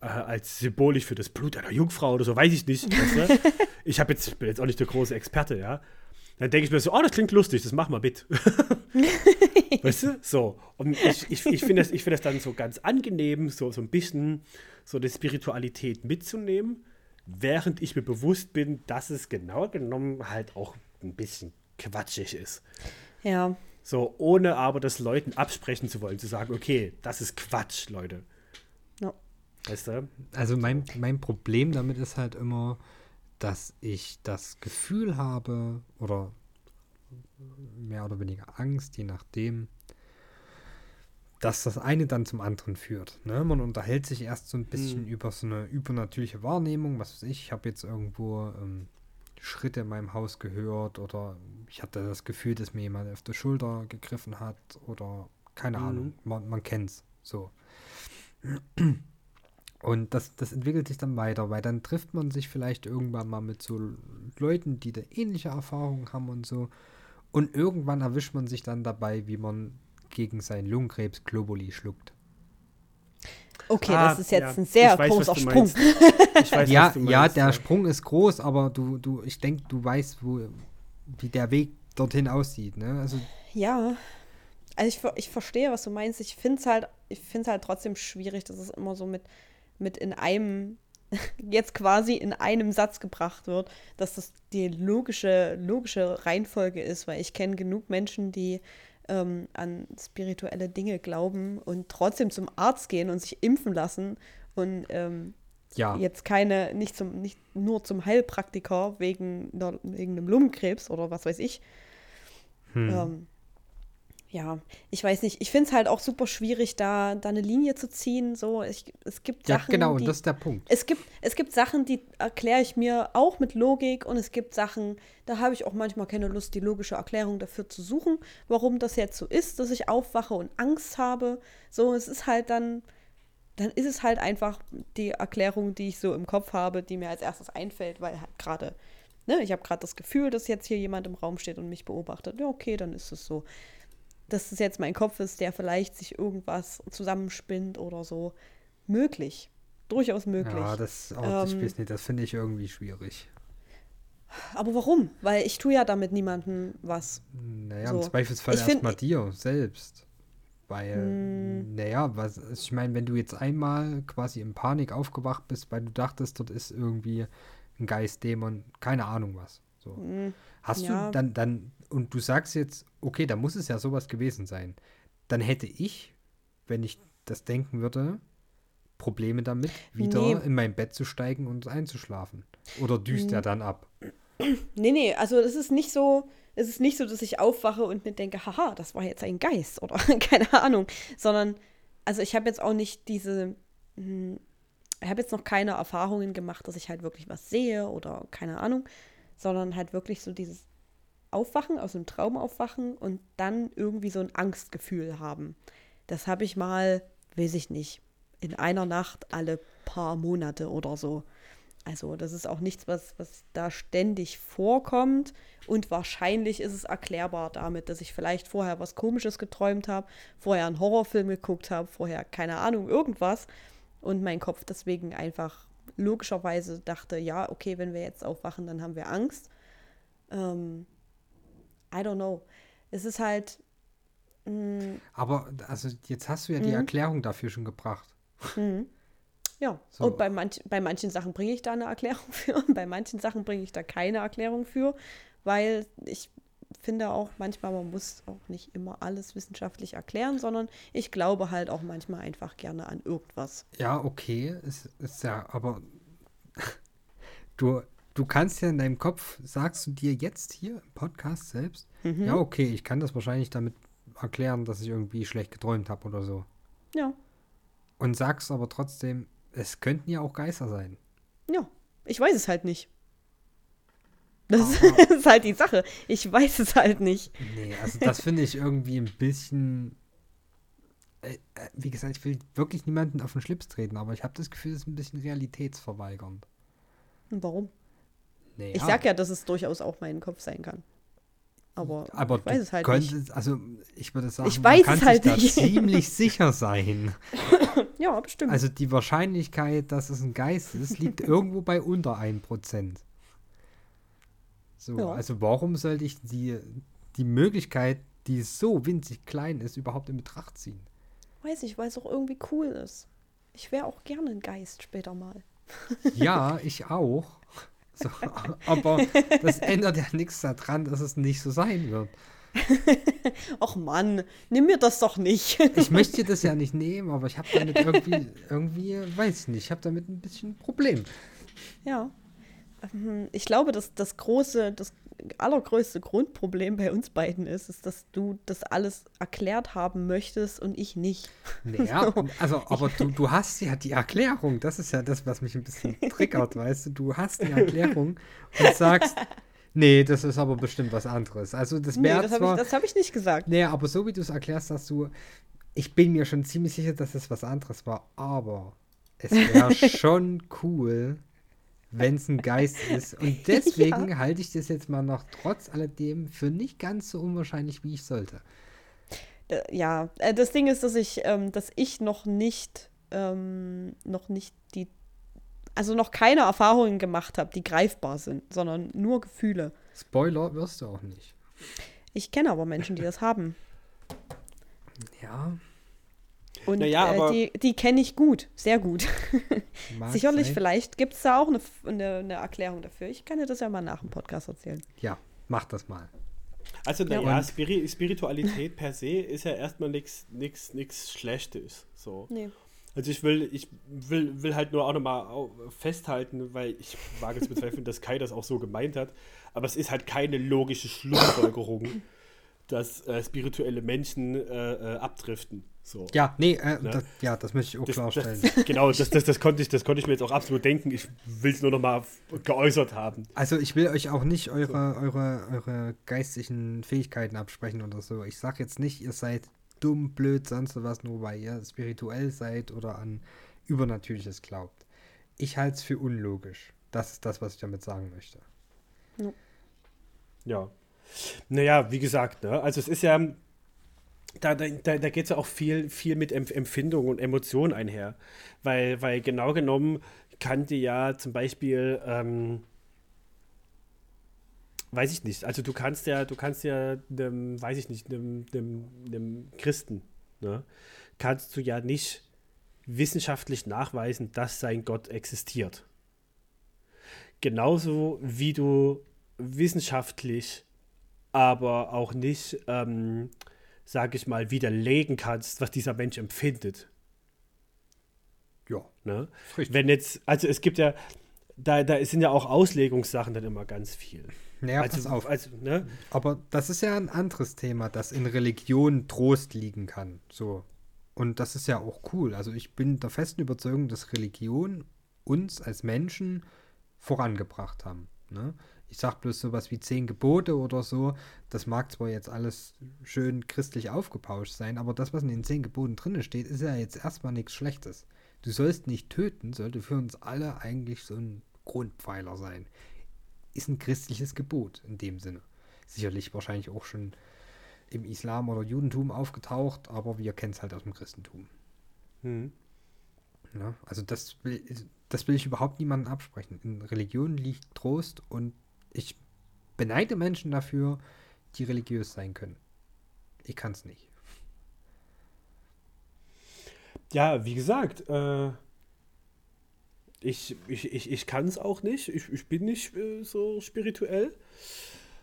äh, als symbolisch für das Blut einer Jungfrau oder so, weiß ich nicht. Weißt du? <laughs> ich hab jetzt, bin jetzt auch nicht der große Experte, ja. Dann denke ich mir so, oh, das klingt lustig, das machen wir mit. <laughs> weißt du? So. Und ich, ich, ich finde das, find das dann so ganz angenehm, so, so ein bisschen so eine Spiritualität mitzunehmen, während ich mir bewusst bin, dass es genau genommen halt auch ein bisschen quatschig ist. Ja. So, ohne aber das Leuten absprechen zu wollen, zu sagen, okay, das ist Quatsch, Leute. Ja. Weißt du? Also mein, mein Problem damit ist halt immer, dass ich das Gefühl habe oder mehr oder weniger Angst, je nachdem, dass das eine dann zum anderen führt. Ne? Man unterhält sich erst so ein bisschen Mhm. über so eine übernatürliche Wahrnehmung, was weiß ich, ich habe jetzt irgendwo ähm, Schritte in meinem Haus gehört oder ich hatte das Gefühl, dass mir jemand auf die Schulter gegriffen hat oder keine Mhm. Ahnung, man, man kennt's so. Und das, das entwickelt sich dann weiter, weil dann trifft man sich vielleicht irgendwann mal mit so Leuten, die da ähnliche Erfahrungen haben und so. Und irgendwann erwischt man sich dann dabei, wie man gegen seinen Lungenkrebs Globuli schluckt. Okay, Ah, das ist jetzt ja. ein sehr weiß, großer Sprung. weiß, <laughs> ja, ja, der Sprung ist groß, aber du, du, ich denke, du weißt, wo, wie der Weg dorthin aussieht. Ne? Also, Ja, also ich, ich verstehe, was du meinst. Ich finde es halt, ich find's halt trotzdem schwierig, dass es immer so mit, mit in einem, <laughs> jetzt quasi in einem Satz gebracht wird, dass das die logische, logische Reihenfolge ist, weil ich kenne genug Menschen, die ähm, an spirituelle Dinge glauben und trotzdem zum Arzt gehen und sich impfen lassen und ähm, ja, jetzt keine, nicht zum, nicht nur zum Heilpraktiker wegen, wegen einem Lungenkrebs oder was weiß ich. hm. Ähm, ja, ich weiß nicht. Ich finde es halt auch super schwierig, da, da eine Linie zu ziehen. So, ich, es gibt ja Sachen, genau, die, das ist der Punkt. es gibt, es gibt Sachen, die erkläre ich mir auch mit Logik und es gibt Sachen, da habe ich auch manchmal keine Lust, die logische Erklärung dafür zu suchen, warum das jetzt so ist, dass ich aufwache und Angst habe. So, es ist halt dann, dann ist es halt einfach die Erklärung, die ich so im Kopf habe, die mir als erstes einfällt, weil halt gerade, ne, ich habe gerade das Gefühl, dass jetzt hier jemand im Raum steht und mich beobachtet. Ja, okay, dann ist es so. Dass es jetzt mein Kopf ist, der vielleicht sich irgendwas zusammenspinnt oder so. Möglich. Durchaus möglich. Ja, das, oh, Ähm, nicht, das finde ich irgendwie schwierig. Aber warum? Weil ich tue ja damit niemandem was. Naja, so. im Zweifelsfall erstmal dir selbst. Weil, Hm. naja, was, ich meine, wenn du jetzt einmal quasi in Panik aufgewacht bist, weil du dachtest, dort ist irgendwie ein Geist, Dämon, keine Ahnung was. So. Hm, Hast ja. du dann, dann, und du sagst jetzt, okay, da muss es ja sowas gewesen sein. Dann hätte ich, wenn ich das denken würde, Probleme damit, wieder Nee. in mein Bett zu steigen und einzuschlafen. Oder düst er dann ab? <clears throat> Nee, nee, also es ist nicht so, es ist nicht so, dass ich aufwache und mir denke, haha, das war jetzt ein Geist oder <laughs> keine Ahnung, sondern, also ich habe jetzt auch nicht diese, hm, ich habe jetzt noch keine Erfahrungen gemacht, dass ich halt wirklich was sehe oder keine Ahnung, sondern halt wirklich so dieses Aufwachen, aus einem Traum aufwachen und dann irgendwie so ein Angstgefühl haben. Das habe ich mal, weiß ich nicht, in einer Nacht alle paar Monate oder so. Also das ist auch nichts, was, was da ständig vorkommt. Und wahrscheinlich ist es erklärbar damit, dass ich vielleicht vorher was Komisches geträumt habe, vorher einen Horrorfilm geguckt habe, vorher keine Ahnung, irgendwas. Und mein Kopf deswegen einfach logischerweise dachte, ja, okay, wenn wir jetzt aufwachen, dann haben wir Angst. Ähm, I don't know. Es ist halt. mm, Aber, also, jetzt hast du ja die Mhm. Erklärung dafür schon gebracht. Mhm. Ja, So. und bei, manch, bei manchen Sachen bringe ich da eine Erklärung für und bei manchen Sachen bringe ich da keine Erklärung für, weil ich finde auch manchmal, man muss auch nicht immer alles wissenschaftlich erklären, sondern ich glaube halt auch manchmal einfach gerne an irgendwas. Ja, okay, ist, ist ja, aber <laughs> du, du kannst ja in deinem Kopf, sagst du dir jetzt hier im Podcast selbst, Mhm. ja, okay, ich kann das wahrscheinlich damit erklären, dass ich irgendwie schlecht geträumt habe oder so. Ja, Und sagst aber trotzdem, es könnten ja auch Geister sein. ja, ich weiß es halt nicht. Das Aber- <laughs> ist halt die Sache. Ich weiß es halt nicht. Nee, also das finde ich irgendwie ein bisschen. Äh, äh, wie gesagt, ich will wirklich niemanden auf den Schlips treten, aber ich habe das Gefühl, es ist ein bisschen realitätsverweigernd. Warum? Nee, Ich sag ja, dass es durchaus auch mein Kopf sein kann. Aber, aber ich weiß es halt nicht. könntest, also ich würde sagen, Ich weiß man es kann halt sich da nicht. <laughs> ziemlich sicher sein. <coughs> ja, bestimmt. Also die Wahrscheinlichkeit, dass es ein Geist ist, liegt <laughs> irgendwo bei unter 1%. So, Ja. also warum sollte ich die, die Möglichkeit, die so winzig klein ist, überhaupt in Betracht ziehen? Weiß ich, weil es auch irgendwie cool ist. Ich wäre auch gerne ein Geist später mal. Ja, <laughs> ich auch. So, <laughs> aber das ändert ja nichts daran, dass es nicht so sein wird. <laughs> Och Mann, nimm mir das doch nicht. <laughs> Ich möchte dir das ja nicht nehmen, aber ich habe damit irgendwie, irgendwie, weiß ich nicht, ich habe damit ein bisschen ein Problem. ja. Ähm, Ich glaube, dass das große, das allergrößte Grundproblem bei uns beiden ist, ist, dass du das alles erklärt haben möchtest und ich nicht. Naja, <laughs> also, aber du, du hast ja die Erklärung. Das ist ja das, was mich ein bisschen <laughs> triggert, weißt du? Du hast die Erklärung und sagst, nee, das ist aber bestimmt was anderes. Also, das Nee, wäre das habe zwar. ich, das hab ich nicht gesagt. nee, aber so wie du es erklärst, dass du. Ich bin mir schon ziemlich sicher, dass es was anderes war, aber es wäre <laughs> schon cool, wenn es ein Geist ist. <laughs> Und deswegen halte ich das jetzt mal noch trotz alledem für nicht ganz so unwahrscheinlich, wie ich sollte. Ja, äh, das Ding ist, dass ich, ähm, dass ich noch nicht, ähm, noch nicht die, also noch keine Erfahrungen gemacht habe, die greifbar sind, sondern nur Gefühle. Spoiler wirst du auch nicht. Ich kenne aber Menschen, die das haben. Ja, Und Naja, äh, aber- die, die kenne ich gut, sehr gut. <laughs> Sicherlich, sein. vielleicht gibt es da auch eine, eine, eine Erklärung dafür. Ich kann dir das ja mal nach dem Podcast erzählen. Ja, mach das mal. Also, Ja. naja, Spiri Spiritualität per se ist ja erstmal nichts Schlechtes. So. Nee. Also ich will, ich will, will halt nur auch nochmal festhalten, weil ich wage zu bezweifeln, dass Kai das auch so gemeint hat. Aber es ist halt keine logische Schlussfolgerung, dass äh, spirituelle Menschen äh, äh, abdriften. So. Ja, nee, äh, Ne? das, ja, das möchte ich auch Das, klarstellen. das, <laughs> genau, das, das, das, konnte ich, das konnte ich mir jetzt auch absolut denken. Ich will es nur nochmal geäußert haben. Also ich will euch auch nicht eure, eure, eure geistigen Fähigkeiten absprechen oder so. Ich sag jetzt nicht, ihr seid dumm, blöd, sonst was, nur weil ihr spirituell seid oder an Übernatürliches glaubt. Ich halte es für unlogisch. Das ist das, was ich damit sagen möchte. Ja. Naja, wie gesagt, ne? also es ist ja, da, da, da geht es ja auch viel, viel mit Empf Empfindung und Emotionen einher. Weil, weil genau genommen kann dir ja zum Beispiel, ähm, weiß ich nicht, also du kannst ja, du kannst ja, einem, weiß ich nicht, einem, einem, einem Christen, ne? kannst du ja nicht wissenschaftlich nachweisen, dass sein Gott existiert. Genauso wie du wissenschaftlich, aber auch nicht, ähm, sage ich mal, widerlegen kannst, was dieser Mensch empfindet. Ja, Ne? Wenn jetzt, also es gibt ja, da, da sind ja auch Auslegungssachen dann immer ganz viel. Naja, also, pass auf. Also, ne? Aber das ist ja ein anderes Thema, das in Religion Trost liegen kann. So. Und das ist ja auch cool. Also ich bin der festen Überzeugung, dass Religion uns als Menschen vorangebracht haben. Ne? Ich sag bloß sowas wie zehn Gebote oder so. Das mag zwar jetzt alles schön christlich aufgepauscht sein, aber das, was in den zehn Geboten drin steht, ist ja jetzt erstmal nichts Schlechtes. Du sollst nicht töten, sollte für uns alle eigentlich so ein Grundpfeiler sein. Ist ein christliches Gebot in dem Sinne. Sicherlich wahrscheinlich auch schon im Islam oder Judentum aufgetaucht, aber wir kennen es halt aus dem Christentum. Hm. Ne? Also das will, das will ich überhaupt niemandem absprechen. In Religion liegt Trost und ich beneide Menschen dafür, die religiös sein können. Ich kann es nicht. Ja, wie gesagt, äh, ich, ich, ich, ich kann es auch nicht. Ich, ich bin nicht äh, so spirituell.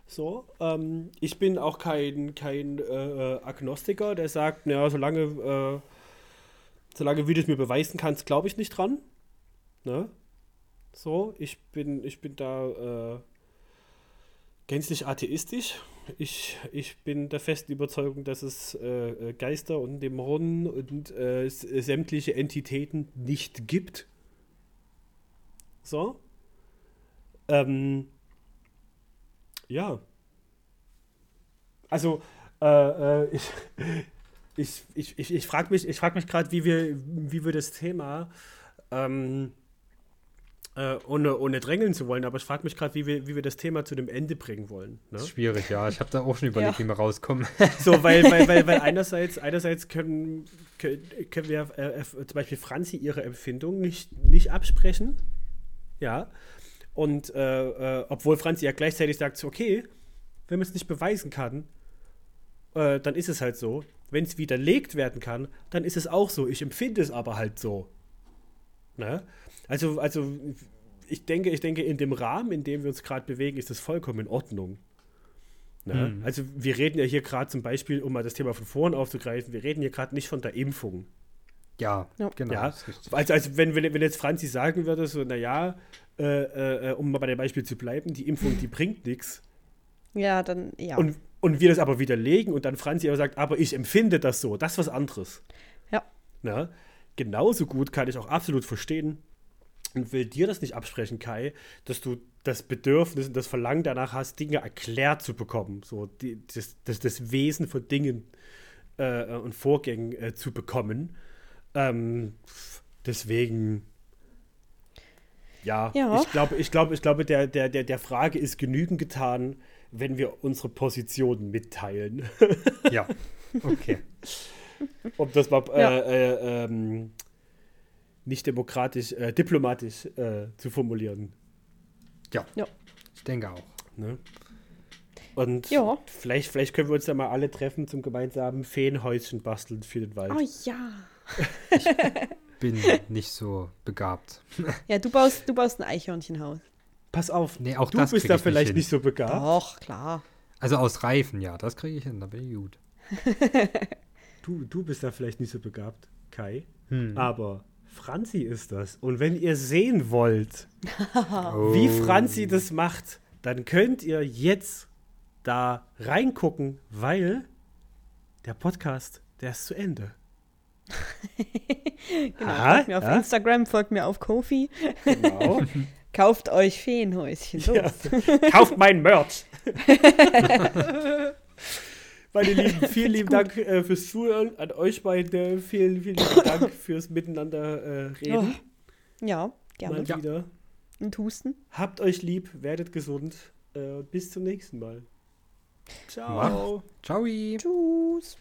So, ähm, ich bin auch kein, kein äh, Agnostiker, der sagt, naja, solange, äh, solange wie du es mir beweisen kannst, glaube ich nicht dran. Ne? So, ich bin, ich bin da äh, gänzlich atheistisch. Ich, ich bin der festen Überzeugung, dass es äh, äh, Geister und Dämonen und äh, sämtliche Entitäten nicht gibt. So. Ähm, ja. Also, äh, äh, ich, <laughs> ich, ich, ich, ich frage mich, ich frag mich gerade, wie wir, wie wir das Thema ähm, äh, ohne, ohne drängeln zu wollen, aber ich frage mich gerade, wie wir, wie wir das Thema zu dem Ende bringen wollen. Ne? Das ist schwierig, ja. Ich habe da auch schon überlegt, Ja. wie wir rauskommen. So, weil, <laughs> weil, weil, weil einerseits, einerseits können, können, können wir äh, äh, zum Beispiel Franzi ihre Empfindung nicht, nicht absprechen. Ja. Und äh, äh, obwohl Franzi ja gleichzeitig sagt, okay, wenn man es nicht beweisen kann, äh, dann ist es halt so. Wenn es widerlegt werden kann, dann ist es auch so. Ich empfinde es aber halt so. Ne? Also, also ich denke, ich denke, in dem Rahmen, in dem wir uns gerade bewegen, ist das vollkommen in Ordnung. Ne? Mhm. Also wir reden ja hier gerade zum Beispiel, um mal das Thema von vorn aufzugreifen, wir reden hier gerade nicht von der Impfung. Ja, Ja. genau. Ja. Also, also wenn, wenn, wenn jetzt Franzi sagen würde, so, naja, äh, äh, äh, um mal bei dem Beispiel zu bleiben, die Impfung, die bringt nichts. Ja, dann, ja. Und, und wir das aber widerlegen und dann Franzi aber sagt, aber ich empfinde das so, das ist was anderes. Ja. Na? Genauso gut kann ich auch absolut verstehen und will dir das nicht absprechen, Kai, dass du das Bedürfnis und das Verlangen danach hast, Dinge erklärt zu bekommen, so die, das, das, das Wesen von Dingen äh, und Vorgängen äh, zu bekommen. Ähm, deswegen, ja, Ja. ich glaube, ich glaube, ich glaube, der, der, der, der Frage ist genügend getan, wenn wir unsere Positionen mitteilen. Ja, okay. <laughs> um das mal Ja. äh, äh, ähm, nicht demokratisch, äh, diplomatisch äh, zu formulieren. Ja. Ja. Ich denke auch. Ne? Und Ja. vielleicht, vielleicht können wir uns dann mal alle treffen zum gemeinsamen Feenhäuschen basteln für den Wald. Oh ja. Bin <laughs> nicht so begabt. Ja, du baust, du baust ein Eichhörnchenhaus. Pass auf, Nee, auch du das bist krieg da ich nicht vielleicht hin. nicht so begabt. Doch, klar. Also aus Reifen, ja, das kriege ich hin, da bin ich gut. <laughs> Du, du bist da vielleicht nicht so begabt, Kai. Hm. Aber Franzi ist das. Und wenn ihr sehen wollt, <laughs> Oh. wie Franzi das macht, dann könnt ihr jetzt da reingucken, weil der Podcast, der ist zu Ende. <laughs> Genau. Aha, folgt mir auf ja. Instagram, folgt mir auf Kofi. Genau. <laughs> Kauft euch Feenhäuschen. Ja. Kauft mein Merch. Meine Lieben, <laughs> vielen lieben Dank äh, fürs Zuhören. An euch beide vielen, vielen lieben <laughs> Dank fürs Miteinander äh, reden. Ja, gerne. Mal wieder. Und Husten. Habt euch lieb, werdet gesund. Äh, bis zum nächsten Mal. Ciao. Ciao. Tschüss.